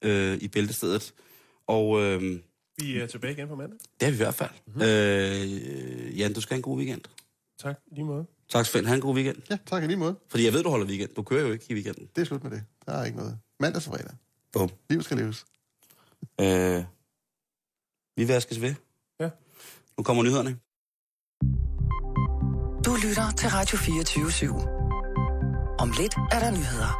øh, i bæltestedet. Og øh, Vi er tilbage igen på mandag. det er vi i hvert fald. Mm-hmm. Øh, Jan, du skal have en god weekend. Tak, lige måde. Tak, Svend. Ha' en god weekend. Ja, tak i lige måde. Fordi jeg ved, du holder weekend. Du kører jo ikke i weekenden. Det er slut med det. Der er ikke noget. Mandag til fredag. Bum. Livet skal leves. Øh, vi vaskes ved. Ja. Nu kommer nyhederne. Du lytter til Radio 24 /7. Om lidt er der nyheder.